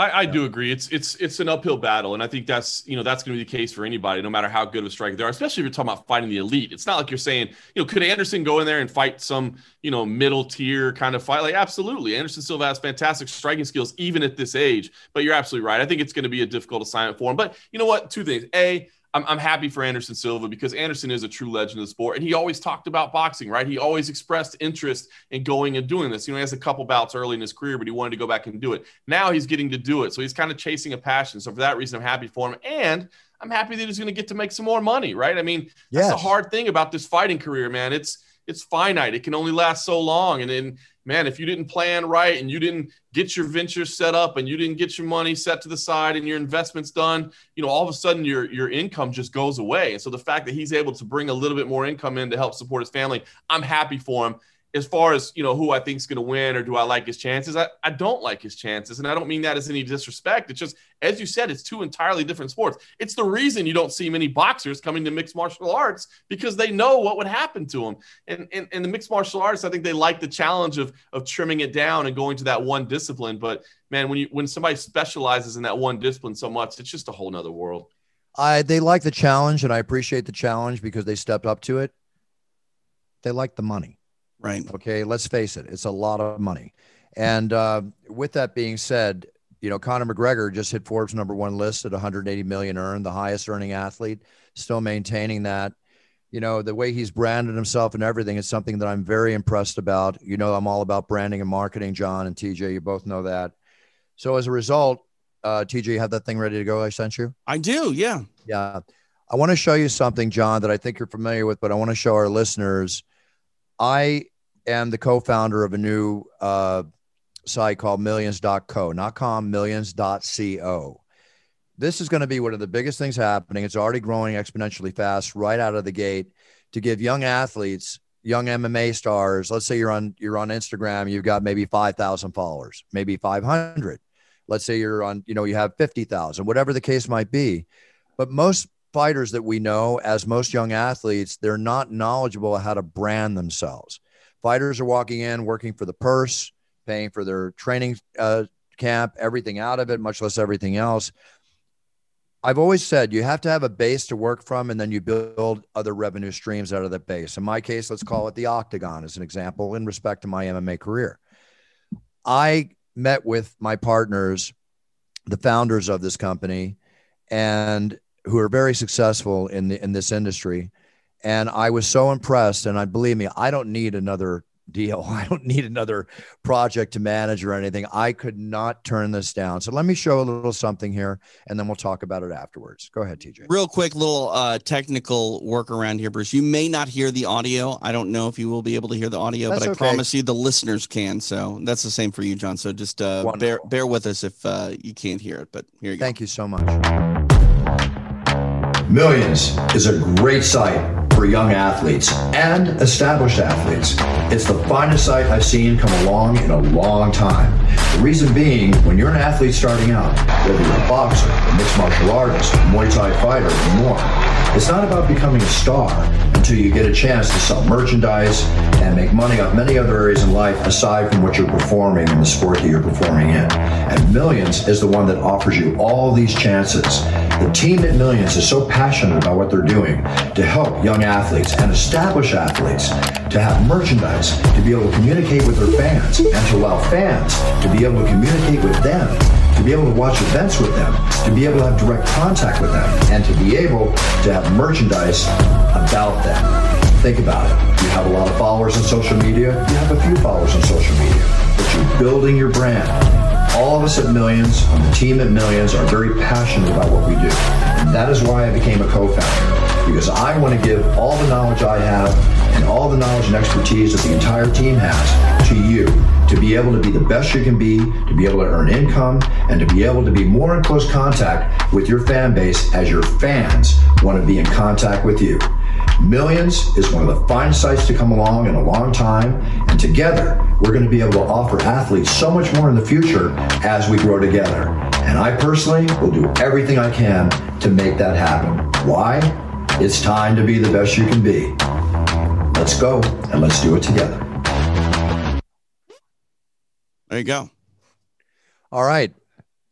I, I do agree. It's it's it's an uphill battle, and I think that's you know that's going to be the case for anybody, no matter how good of a striker they are. Especially if you're talking about fighting the elite. It's not like you're saying you know could Anderson go in there and fight some you know middle tier kind of fight? Like absolutely, Anderson Silva has fantastic striking skills even at this age. But you're absolutely right. I think it's going to be a difficult assignment for him. But you know what? Two things. A I'm, I'm happy for Anderson Silva because Anderson is a true legend of the sport. And he always talked about boxing, right? He always expressed interest in going and doing this. You know, he has a couple bouts early in his career, but he wanted to go back and do it. Now he's getting to do it. So he's kind of chasing a passion. So for that reason, I'm happy for him. And I'm happy that he's going to get to make some more money, right? I mean, that's yes. the hard thing about this fighting career, man. It's it's finite. It can only last so long. And then, man, if you didn't plan right and you didn't get your venture set up and you didn't get your money set to the side and your investments done, you know, all of a sudden your your income just goes away. And so the fact that he's able to bring a little bit more income in to help support his family, I'm happy for him as far as you know who I think is going to win or do I like his chances, I, I don't like his chances, and I don't mean that as any disrespect. It's just as you said, it's two entirely different sports. It's the reason you don't see many boxers coming to mixed martial arts because they know what would happen to them. And in, in the mixed martial arts, I think they like the challenge of of trimming it down and going to that one discipline. But man, when you when somebody specializes in that one discipline so much, it's just a whole nother world. I they like the challenge, and I appreciate the challenge because they stepped up to it. They like the money Right. Okay. Let's face it, it's a lot of money. And uh, with that being said, you know, Conor McGregor just hit Forbes number one list at 180 million earned, the highest earning athlete, still maintaining that. You know, the way he's branded himself and everything is something that I'm very impressed about. You know, I'm all about branding and marketing, John and TJ. You both know that. So as a result, uh, TJ, you have that thing ready to go I sent you? I do. Yeah. Yeah. I want to show you something, John, that I think you're familiar with, but I want to show our listeners. I am the co-founder of a new uh, site called millions.co, not com, millions.co. This is going to be one of the biggest things happening. It's already growing exponentially fast right out of the gate to give young athletes, young MMA stars, let's say you're on you're on Instagram, you've got maybe 5,000 followers, maybe 500. Let's say you're on, you know, you have 50,000, whatever the case might be. But most fighters that we know, as most young athletes, they're not knowledgeable how to brand themselves. Fighters are walking in, working for the purse, paying for their training uh, camp, everything out of it, much less everything else. I've always said you have to have a base to work from, and then you build other revenue streams out of that base. In my case, let's call it the octagon as an example in respect to my MMA career. I met with my partners, the founders of this company, and who are very successful in the in this industry. And I was so impressed. And I believe me, I don't need another deal. <laughs> I don't need another project to manage or anything. I could not turn this down. So let me show a little something here and then we'll talk about it afterwards. Go ahead, TJ. Real quick little uh, technical workaround here, Bruce. You may not hear the audio. I don't know if you will be able to hear the audio, that's but I okay. promise you the listeners can. So that's the same for you, John. So just uh, bear, bear with us if uh, you can't hear it. But here you go. Thank you so much. Millions is a great site for young athletes and established athletes. It's the finest site I've seen come along in a long time. The reason being, when you're an athlete starting out, whether you're a boxer, a mixed martial artist, a Muay Thai fighter, or more, it's not about becoming a star until you get a chance to sell merchandise and make money off many other areas in life aside from what you're performing in the sport that you're performing in. And Millions is the one that offers you all these chances. The team at Millions is so passionate about what they're doing to help young athletes and established athletes to have merchandise, to be able to communicate with their fans, and to allow fans to be able to communicate with them, to be able to watch events with them, to be able to have direct contact with them, and to be able to have merchandise about them. Think about it. You have a lot of followers on social media, you have a few followers on social media, but you're building your brand. All of us at Millions, on the team at Millions, are very passionate about what we do. And that is why I became a co-founder because I want to give all the knowledge I have and all the knowledge and expertise that the entire team has to you to be able to be the best you can be, to be able to earn income, and to be able to be more in close contact with your fan base as your fans want to be in contact with you. Millions is one of the finest sites to come along in a long time, and together we're going to be able to offer athletes so much more in the future as we grow together. And I personally will do everything I can to make that happen. Why? It's time to be the best you can be. Let's go and let's do it together. There you go. All right.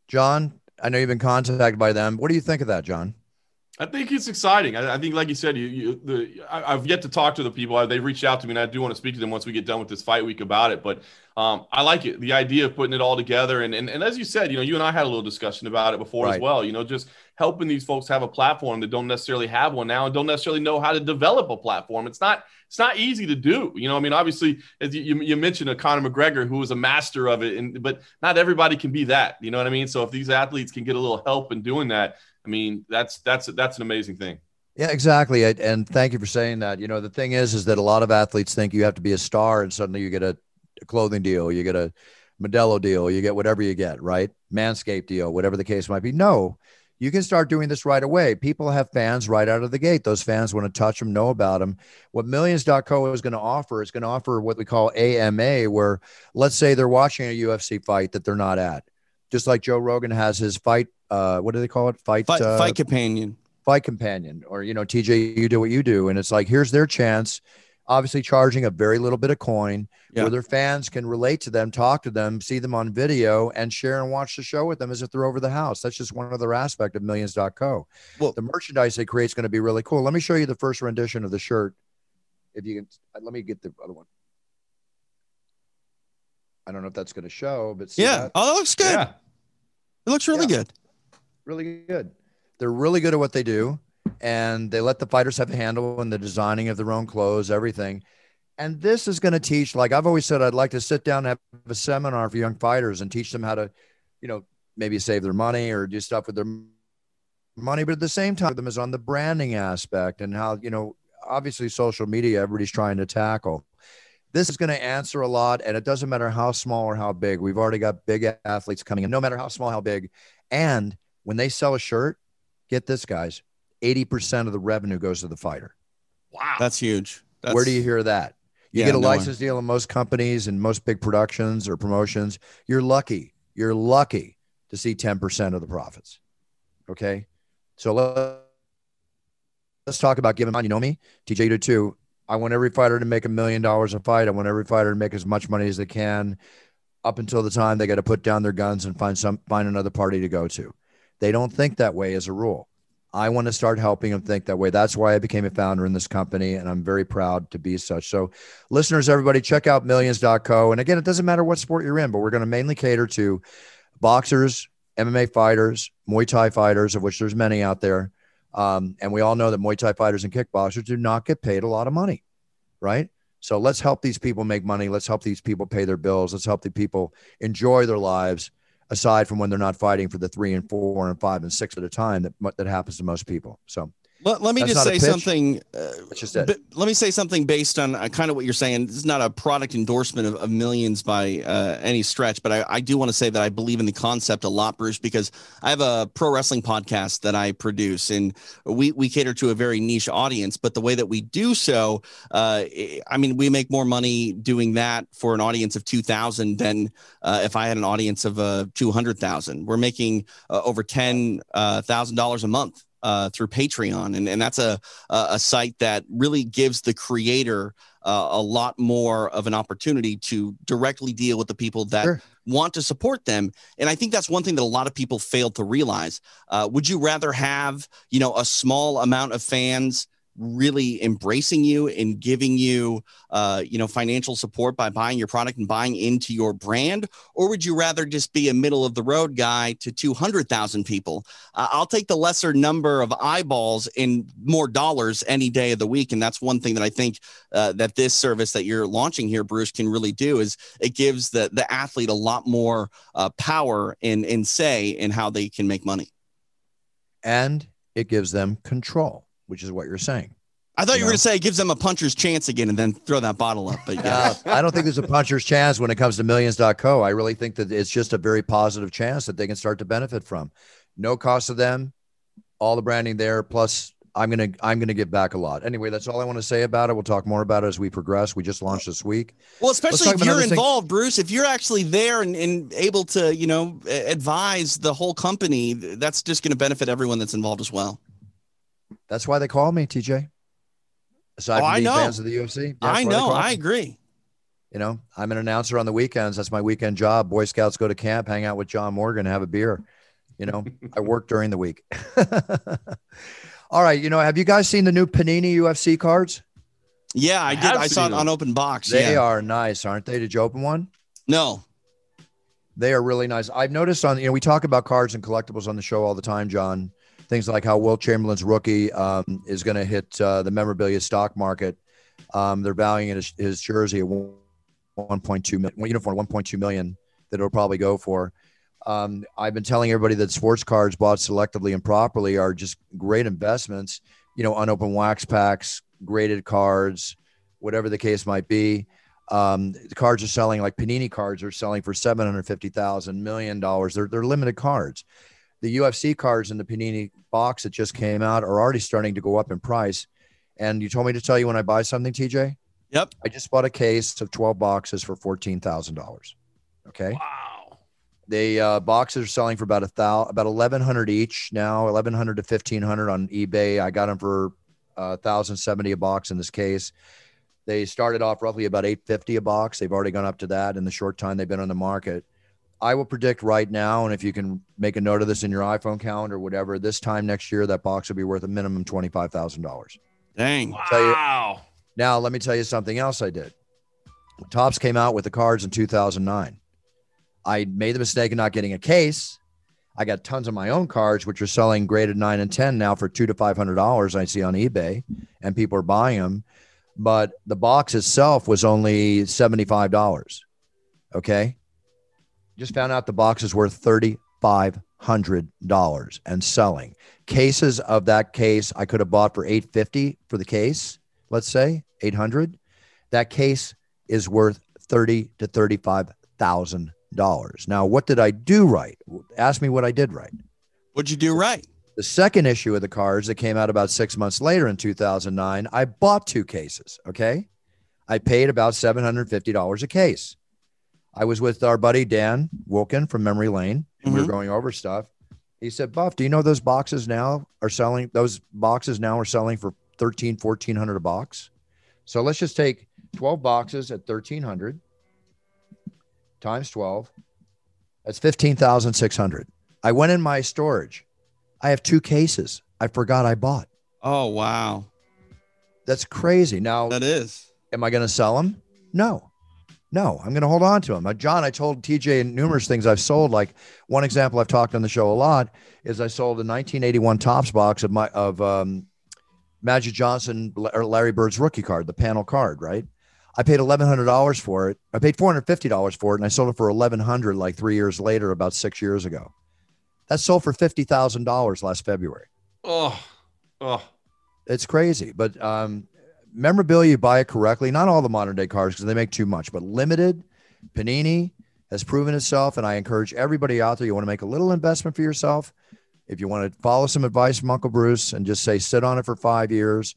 John, I know you've been contacted by them. What do you think of that, John? I think it's exciting. I, I think, like you said, you, you the I, have yet to talk to the people. They've reached out to me, and I do want to speak to them once we get done with this fight week about it. But um, I like it, the idea of putting it all together. And, and and as you said, you know, you and I had a little discussion about it before right. as well. You know, just helping these folks have a platform that don't necessarily have one now and don't necessarily know how to develop a platform. It's not it's not easy to do. You know, I mean, obviously, as you, you mentioned, a Conor McGregor who was a master of it, and but not everybody can be that. You know what I mean? So if these athletes can get a little help in doing that, I mean, that's that's that's an amazing thing. Yeah, exactly. And thank you for saying that. You know, the thing is, is that a lot of athletes think you have to be a star, and suddenly you get a, clothing deal, you get a Modelo deal, you get whatever you get, right? Manscaped deal, whatever the case might be. No, you can start doing this right away. People have fans right out of the gate. Those fans want to touch them, know about them. What Millions.co is going to offer is going to offer what we call AMA, where let's say they're watching a UFC fight that they're not at. Just like Joe Rogan has his fight, uh, what do they call it? Fight, fight, uh, fight companion. Fight companion. Or, you know, TJ, you do what you do. And it's like, here's their chance obviously charging a very little bit of coin yeah. where their fans can relate to them, talk to them, see them on video, and share and watch the show with them as if they're over the house. That's just one other aspect of millions.co. Well, the merchandise they create is going to be really cool. Let me show you the first rendition of the shirt. If you can, uh, let me get the other one. I don't know if that's going to show, but yeah. That? Oh, that looks good. Yeah. It looks really yeah. good. Really good. They're really good at what they do and they let the fighters have a handle in the designing of their own clothes, everything. And this is going to teach, like I've always said, I'd like to sit down and have a seminar for young fighters and teach them how to, you know, maybe save their money or do stuff with their money. But at the same time, them is on the branding aspect and how, you know, obviously social media, everybody's trying to tackle. This is going to answer a lot. And it doesn't matter how small or how big. We've already got big athletes coming in, no matter how small, how big. And when they sell a shirt, get this, guys, 80% of the revenue goes to the fighter. Wow. That's huge. That's, Where do you hear that? You yeah, get a no license one. deal in most companies and most big productions or promotions. You're lucky. You're lucky to see 10% of the profits. Okay. So let, us talk about giving money. You know me, TJ, you do too. I want every fighter to make a million dollars a fight. I want every fighter to make as much money as they can up until the time they got to put down their guns and find some find another party to go to. They don't think that way as a rule. I want to start helping them think that way. That's why I became a founder in this company, and I'm very proud to be such. So, listeners, everybody, check out millions.co. And again, it doesn't matter what sport you're in, but we're going to mainly cater to boxers, MMA fighters, Muay Thai fighters, of which there's many out there. Um, and we all know that Muay Thai fighters and kickboxers do not get paid a lot of money, right? So let's help these people make money. Let's help these people pay their bills. Let's help the people enjoy their lives aside from when they're not fighting for the three and four and five and six at a time that that happens to most people. So let, let me just say something. Uh, just let me say something based on uh, kind of what you're saying. This is not a product endorsement of, of millions by uh, any stretch, but I, I do want to say that I believe in the concept a lot, Bruce, because I have a pro wrestling podcast that I produce, and we we cater to a very niche audience. But the way that we do so, uh, I mean, we make more money doing that for an audience of two thousand than uh, if I had an audience of uh, two hundred thousand. We're making over ten thousand dollars a month uh, through Patreon, and and that's a a site that really gives the creator uh, a lot more of an opportunity to directly deal with the people that sure. want to support them. And I think that's one thing that a lot of people fail to realize. Uh, would you rather have you know a small amount of fans? Really embracing you and giving you uh, you know financial support by buying your product and buying into your brand? Or would you rather just be a middle of the road guy to 200,000 people? Uh, I'll take the lesser number of eyeballs and more dollars any day of the week. And that's one thing that I think uh, that this service that you're launching here Bruce can really do is it gives the the athlete a lot more uh, power and and say in how they can make money. And it gives them control which is what you're saying. I thought you, you were going to say it gives them a puncher's chance again and then throw that bottle up. But yeah, <laughs> uh, I don't think there's a puncher's chance when it comes to millions.co. I really think that it's just a very positive chance that they can start to benefit from. No cost to them, all the branding there, plus I'm gonna I'm gonna give back a lot. Anyway, that's all I want to say about it. We'll talk more about it as we progress. We just launched this week. Well, especially if you're involved, thing. Bruce. If you're actually there and, and able to, you know, advise the whole company, that's just going to benefit everyone that's involved as well. That's why they call me TJ. Aside oh, from I know. fans of the UFC, I know. I agree. You know, I'm an announcer on the weekends. That's my weekend job. Boy Scouts go to camp, hang out with John Morgan, have a beer. You know, <laughs> I work during the week. <laughs> All right. You know, have you guys seen the new Panini UFC cards? Yeah, I, I did. I saw it on open box. They yeah. are nice, aren't they? Did you open one? No. They are really nice. I've noticed on, you know, we talk about cards and collectibles on the show all the time, John things like how Wilt Chamberlain's rookie um, is going to hit uh, the memorabilia stock market. Um, they're valuing his, his jersey at 1.2 million, uniform 1.2 million that it'll probably go for. Um, I've been telling everybody that sports cards bought selectively and properly are just great investments. You know, unopened wax packs, graded cards, whatever the case might be. Um, the cards are selling like Panini cards are selling for seven hundred fifty thousand million dollars. They're they're limited cards. The UFC cards in the Panini box that just came out are already starting to go up in price. And you told me to tell you when I buy something, TJ. Yep. I just bought a case of twelve boxes for fourteen thousand dollars. Okay. Wow. The uh, boxes are selling for about a thousand, about eleven hundred each now, eleven hundred to fifteen hundred on eBay. I got them for uh, thousand seventy a box in this case. They started off roughly about eight fifty a box. They've already gone up to that in the short time they've been on the market. I will predict right now, and if you can make a note of this in your iPhone calendar or whatever, this time next year that box will be worth a minimum twenty five thousand dollars. Dang. tell you- Wow. Now, let me tell you something else I did. Topps came out with the cards in 2009. I made the mistake of not getting a case. I got tons of my own cards, which are selling graded nine and 10 now for two to $500. I see on eBay and people are buying them. But the box itself was only $75. Okay. Just found out the box is worth $3,500 and selling. Cases of that case I could have bought for 850 for the case let's say 800 that case is worth 30 to 35 thousand dollars. Now what did i do right? Ask me what i did right. What'd you do right? the second issue of the cards that came out about six months later in 2009 i bought two cases okay? I paid about $750 a case i was with our buddy dan wulkan from memory lane and we were Mhm. going over stuff. He said buff do you know those boxes now are selling those boxes now are selling for 13 1400 a box? So let's just take 12 boxes at 1300 times 12 that's 15600 i went in my storage. I have two cases i forgot i bought. Oh wow. that's crazy. Now That is. am i going to sell them no no i'm going to hold on to them uh, john i told tj numerous things i've sold. Like one example i've talked on the show a lot is i sold a 1981 topps box of my of um, magic johnson or larry bird's rookie card the panel card right? I paid $1100 for it. I paid $450 for it and i sold it for 1100 like three years later about six years ago. That sold for $50000 last february. Oh. Oh. it's crazy, but um, memorabilia, you buy it correctly. Not all the modern day cards because they make too much, but limited. Panini has proven itself, and I encourage everybody out there. You want to make a little investment for yourself. If you want to follow some advice from Uncle Bruce and just say sit on it for five years,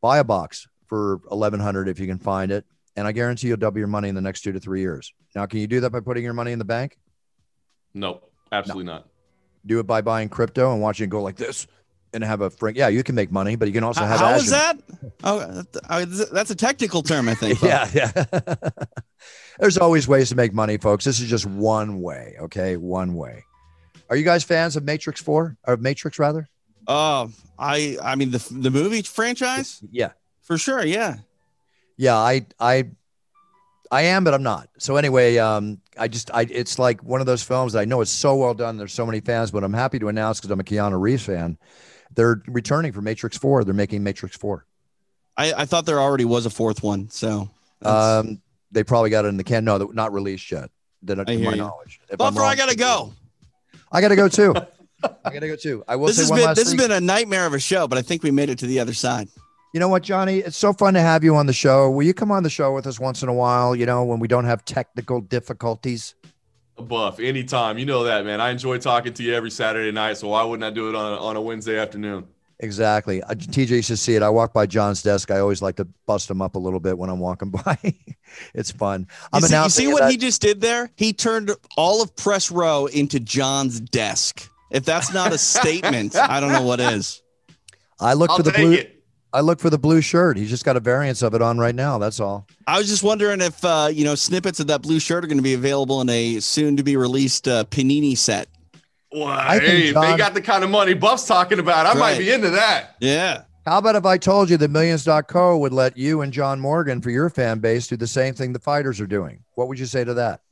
buy a box for eleven hundred if you can find it, and I guarantee you'll double your money in the next two to three years. Now, can you do that by putting your money in the bank? Nope. Absolutely not. Do it by buying crypto and watching it go like this, and have a frank. Yeah, you can make money, but you can also have. how Azure. was that? Oh, uh, that's a technical term, I think. <laughs> yeah, yeah. <laughs> There's always ways to make money, folks. This is just one way. Okay, one way. Are you guys fans of Matrix Four or Matrix rather? Oh, I I mean the the movie franchise Yeah, for sure. Yeah. yeah. I I I am, but I'm not. So anyway, um, I just I it's like one of those films that I know it's so well done. There's so many fans, but I'm happy to announce because I'm a Keanu Reeves fan. They're returning for Matrix Four. They're making Matrix Four. I, I thought there already was a fourth one. So Um, they probably got it in the can. No, not released yet. That to I my you. knowledge. If Buffer, I gotta go. I gotta go too. <laughs> I gotta go too. I will This say has one been this has been a nightmare of a show, but I think we made it to the other side. You know what, Johnny? It's so fun to have you on the show. Will you come on the show with us once in a while? You know, when we don't have technical difficulties. Buff, anytime. You know that, man. I enjoy talking to you every Saturday night, so why wouldn't I do it on a, on a Wednesday afternoon? Exactly. Uh, TJ used to see it. I walk by John's desk. I always like to bust him up a little bit when I'm walking <laughs> by. it's fun. You I'm see, you announcing see what that- he just did there? He turned all of press row into John's desk. If that's not a <laughs> statement, I don't know what is. I look I'll for the blue. it. I look for the blue shirt. He's just got a variance of it on right now. That's all. I was just wondering if uh, you know snippets of that blue shirt are going to be available in a soon to be released uh, Panini set. Well, I hey, if they got the kind of money Buff's talking about, I might be into that. Yeah. How about if I told you that Millions.co would let you and John Morgan for your fan base do the same thing the fighters are doing? What would you say to that?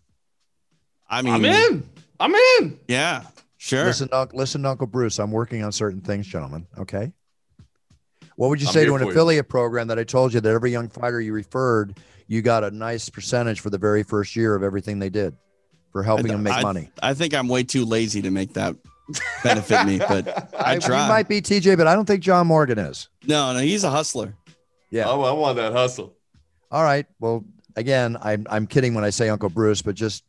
I mean, I'm in. I'm in. Yeah, Sure. Listen, to, listen to Uncle Bruce. I'm working on certain things, gentlemen. Okay. What would you I'm say to an for you. affiliate program that I told you that every young fighter you referred, you got a nice percentage for the very first year of everything they did for helping them make I- money? I think I'm way too lazy to make that benefit me, but <laughs> I you try. might be TJ, but I don't think John Morgan is. no, no, he's a hustler. Yeah. I, I want that hustle. All right. Well, again, I'm I'm kidding when I say Uncle Bruce, but just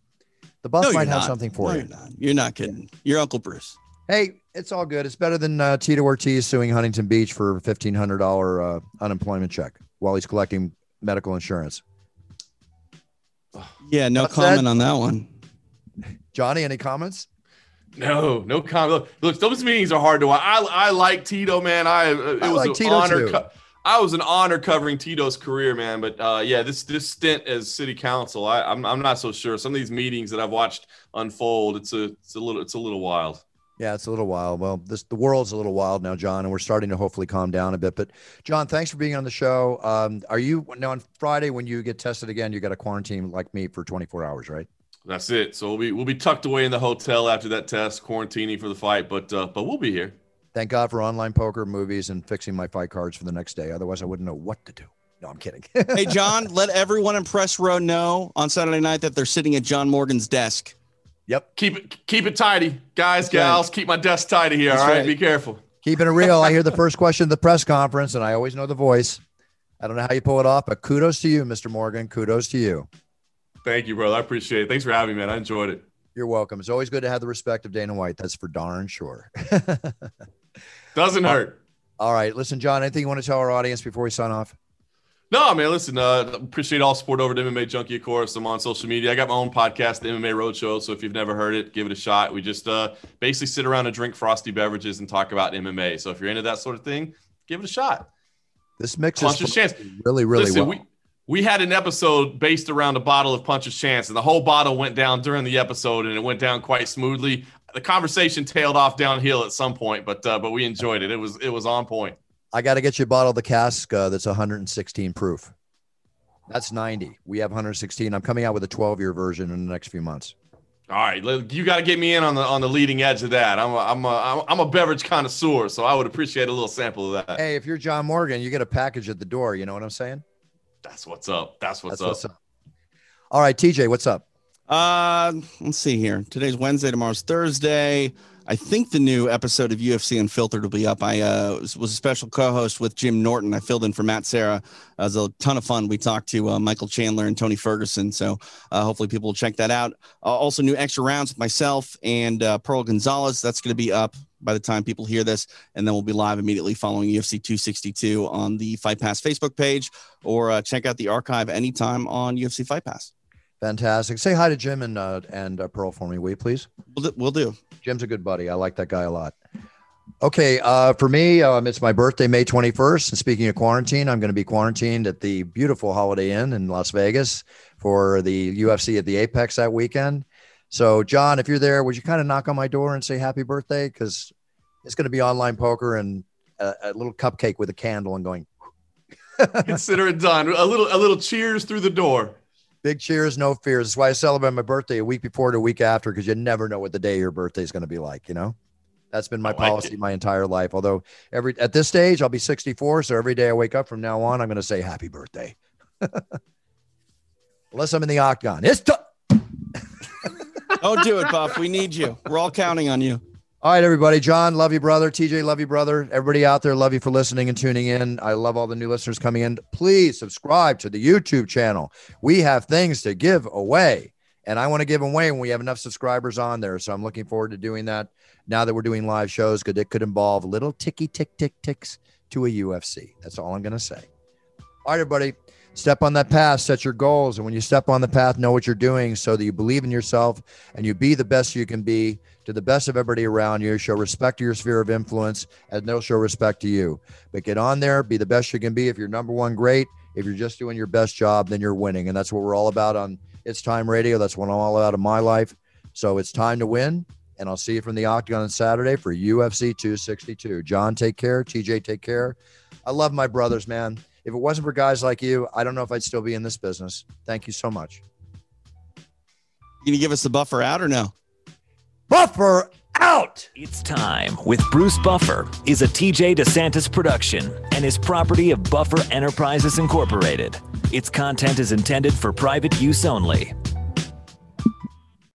the boss No, might you're have not. something for No, you. You're not. You're not kidding. You're Uncle Bruce. Hey, it's all good. It's better than uh, Tito Ortiz suing Huntington Beach for fifteen hundred dollar uh, unemployment check while he's collecting medical insurance. Yeah, no What's comment that? on that one. Johnny, any comments? No, no comment. Look, look, those meetings are hard to watch. I, I like Tito, man. I it I was like an Tito, honor. too. co- I was an honor covering Tito's career, man. But uh, yeah, this this stint as city council, I, I'm I'm not so sure. Some of these meetings that I've watched unfold, it's a it's a little it's a little wild. Yeah, it's a little wild. Well, this the world's a little wild now, John, and we're starting to hopefully calm down a bit. But John, thanks for being on the show. Um, are you now on Friday when you get tested again? You got to quarantine like me for 24 hours, right? That's it. So we'll be we'll be tucked away in the hotel after that test, quarantining for the fight. But uh, but we'll be here. Thank God for online poker, movies, and fixing my fight cards for the next day. Otherwise, I wouldn't know what to do. No, I'm kidding. Hey, John, <laughs> let everyone in press row know on Saturday night that they're sitting at John Morgan's desk. Yep. Keep it keep it tidy, guys, gals. Keep my desk tidy here. That's all right? right. be careful. Keeping it real. I hear the first question at the press conference, and I always know the voice. I don't know how you pull it off, but kudos to you, Mr. Morgan. Kudos to you. Thank you, brother. I appreciate it. Thanks for having me, man. I enjoyed it. You're welcome. It's always good to have the respect of Dana White. That's for darn sure. <laughs> Doesn't hurt. All right. Listen, John, anything you want to tell our audience before we sign off? No, man. Listen, uh, appreciate all support over to MMA Junkie. Of course, I'm on social media. I got my own podcast, the MMA Roadshow. So if you've never heard it, give it a shot. We just uh, basically sit around and drink frosty beverages and talk about MMA. So if you're into that sort of thing, give it a shot. This mix Puncher's is Chance. really, really Listen, well. we we had an episode based around a bottle of Puncher's Chance, and the whole bottle went down during the episode, and it went down quite smoothly. The conversation tailed off downhill at some point, but uh, but we enjoyed it. It was it was on point. I got to get you a bottle of the cask uh, that's 116 proof. That's 90. We have 116. I'm coming out with a 12 year version in the next few months. All right, you got to get me in on the on the leading edge of that. I'm a, I'm a, I'm- I'm a beverage connoisseur, so I would appreciate a little sample of that. Hey, if you're John Morgan, you get a package at the door. You know what I'm saying? That's what's up. That's what's That's up. what's up. All right, TJ, what's up? Uh, let's see here. Today's Wednesday. Tomorrow's Thursday. I think the new episode of UFC Unfiltered will be up. I uh, was, was a special co-host with Jim Norton. I filled in for Matt Serra. It was a ton of fun. We talked to uh, Michael Chandler and Tony Ferguson. So uh, hopefully people will check that out. Uh, also, new extra rounds with myself and uh, Pearl Gonzalez. That's going to be up by the time people hear this, and then we'll be live immediately following UFC 262 on the Fight Pass Facebook page, or check out the archive anytime on UFC Fight Pass. Fantastic. Say hi to Jim and uh, and uh, Pearl for me, will you please? We'll do. We'll do. Jim's a good buddy. I like that guy a lot. Okay, uh, for me, um, it's my birthday, May 21st. And speaking of quarantine, I'm going to be quarantined at the beautiful Holiday Inn in Las Vegas for the UFC at the Apex that weekend. So, John, if you're there, would you kind of knock on my door and say happy birthday? Because it's going to be online poker and a, a little cupcake with a candle and going, <laughs> Consider it done. A little a little cheers through the door. Big cheers, no fears. That's why I celebrate my birthday a week before to a week after because you never know what the day your birthday is going to be like, you know? That's been my I like policy it. my entire life. Although every at this stage, I'll be 64. So every day I wake up from now on, I'm going to say happy birthday. <laughs> Unless I'm in the octagon. It's t- Don't do it, Buff. We need you. We're all counting on you. All right, everybody. John, love you, brother. TJ, love you, brother. Everybody out there, love you for listening and tuning in. I love all the new listeners coming in. Please subscribe to the YouTube channel. We have things to give away, and I want to give them away when we have enough subscribers on there. So I'm looking forward to doing that now that we're doing live shows. because it could involve little ticky tick tick ticks to a UFC. That's all I'm going to say. All right, everybody. Step on that path, set your goals. And when you step on the path, know what you're doing so that you believe in yourself and you be the best you can be to the best of everybody around you. Show respect to your sphere of influence and they'll show respect to you. But get on there, be the best you can be. If you're number one, great. If you're just doing your best job, then you're winning. And that's what we're all about on It's Time Radio. That's what I'm all about in my life. So it's time to win. And I'll see you from the Octagon on Saturday for UFC 262. John, take care. TJ, take care. I love my brothers, man. If it wasn't for guys like you, I don't know if I'd still be in this business. Thank you so much. You gonna give us the buffer out or no? Buffer out. It's Time with Bruce Buffer is a TJ DeSantis production and is property of Buffer Enterprises Incorporated. Its content is intended for private use only.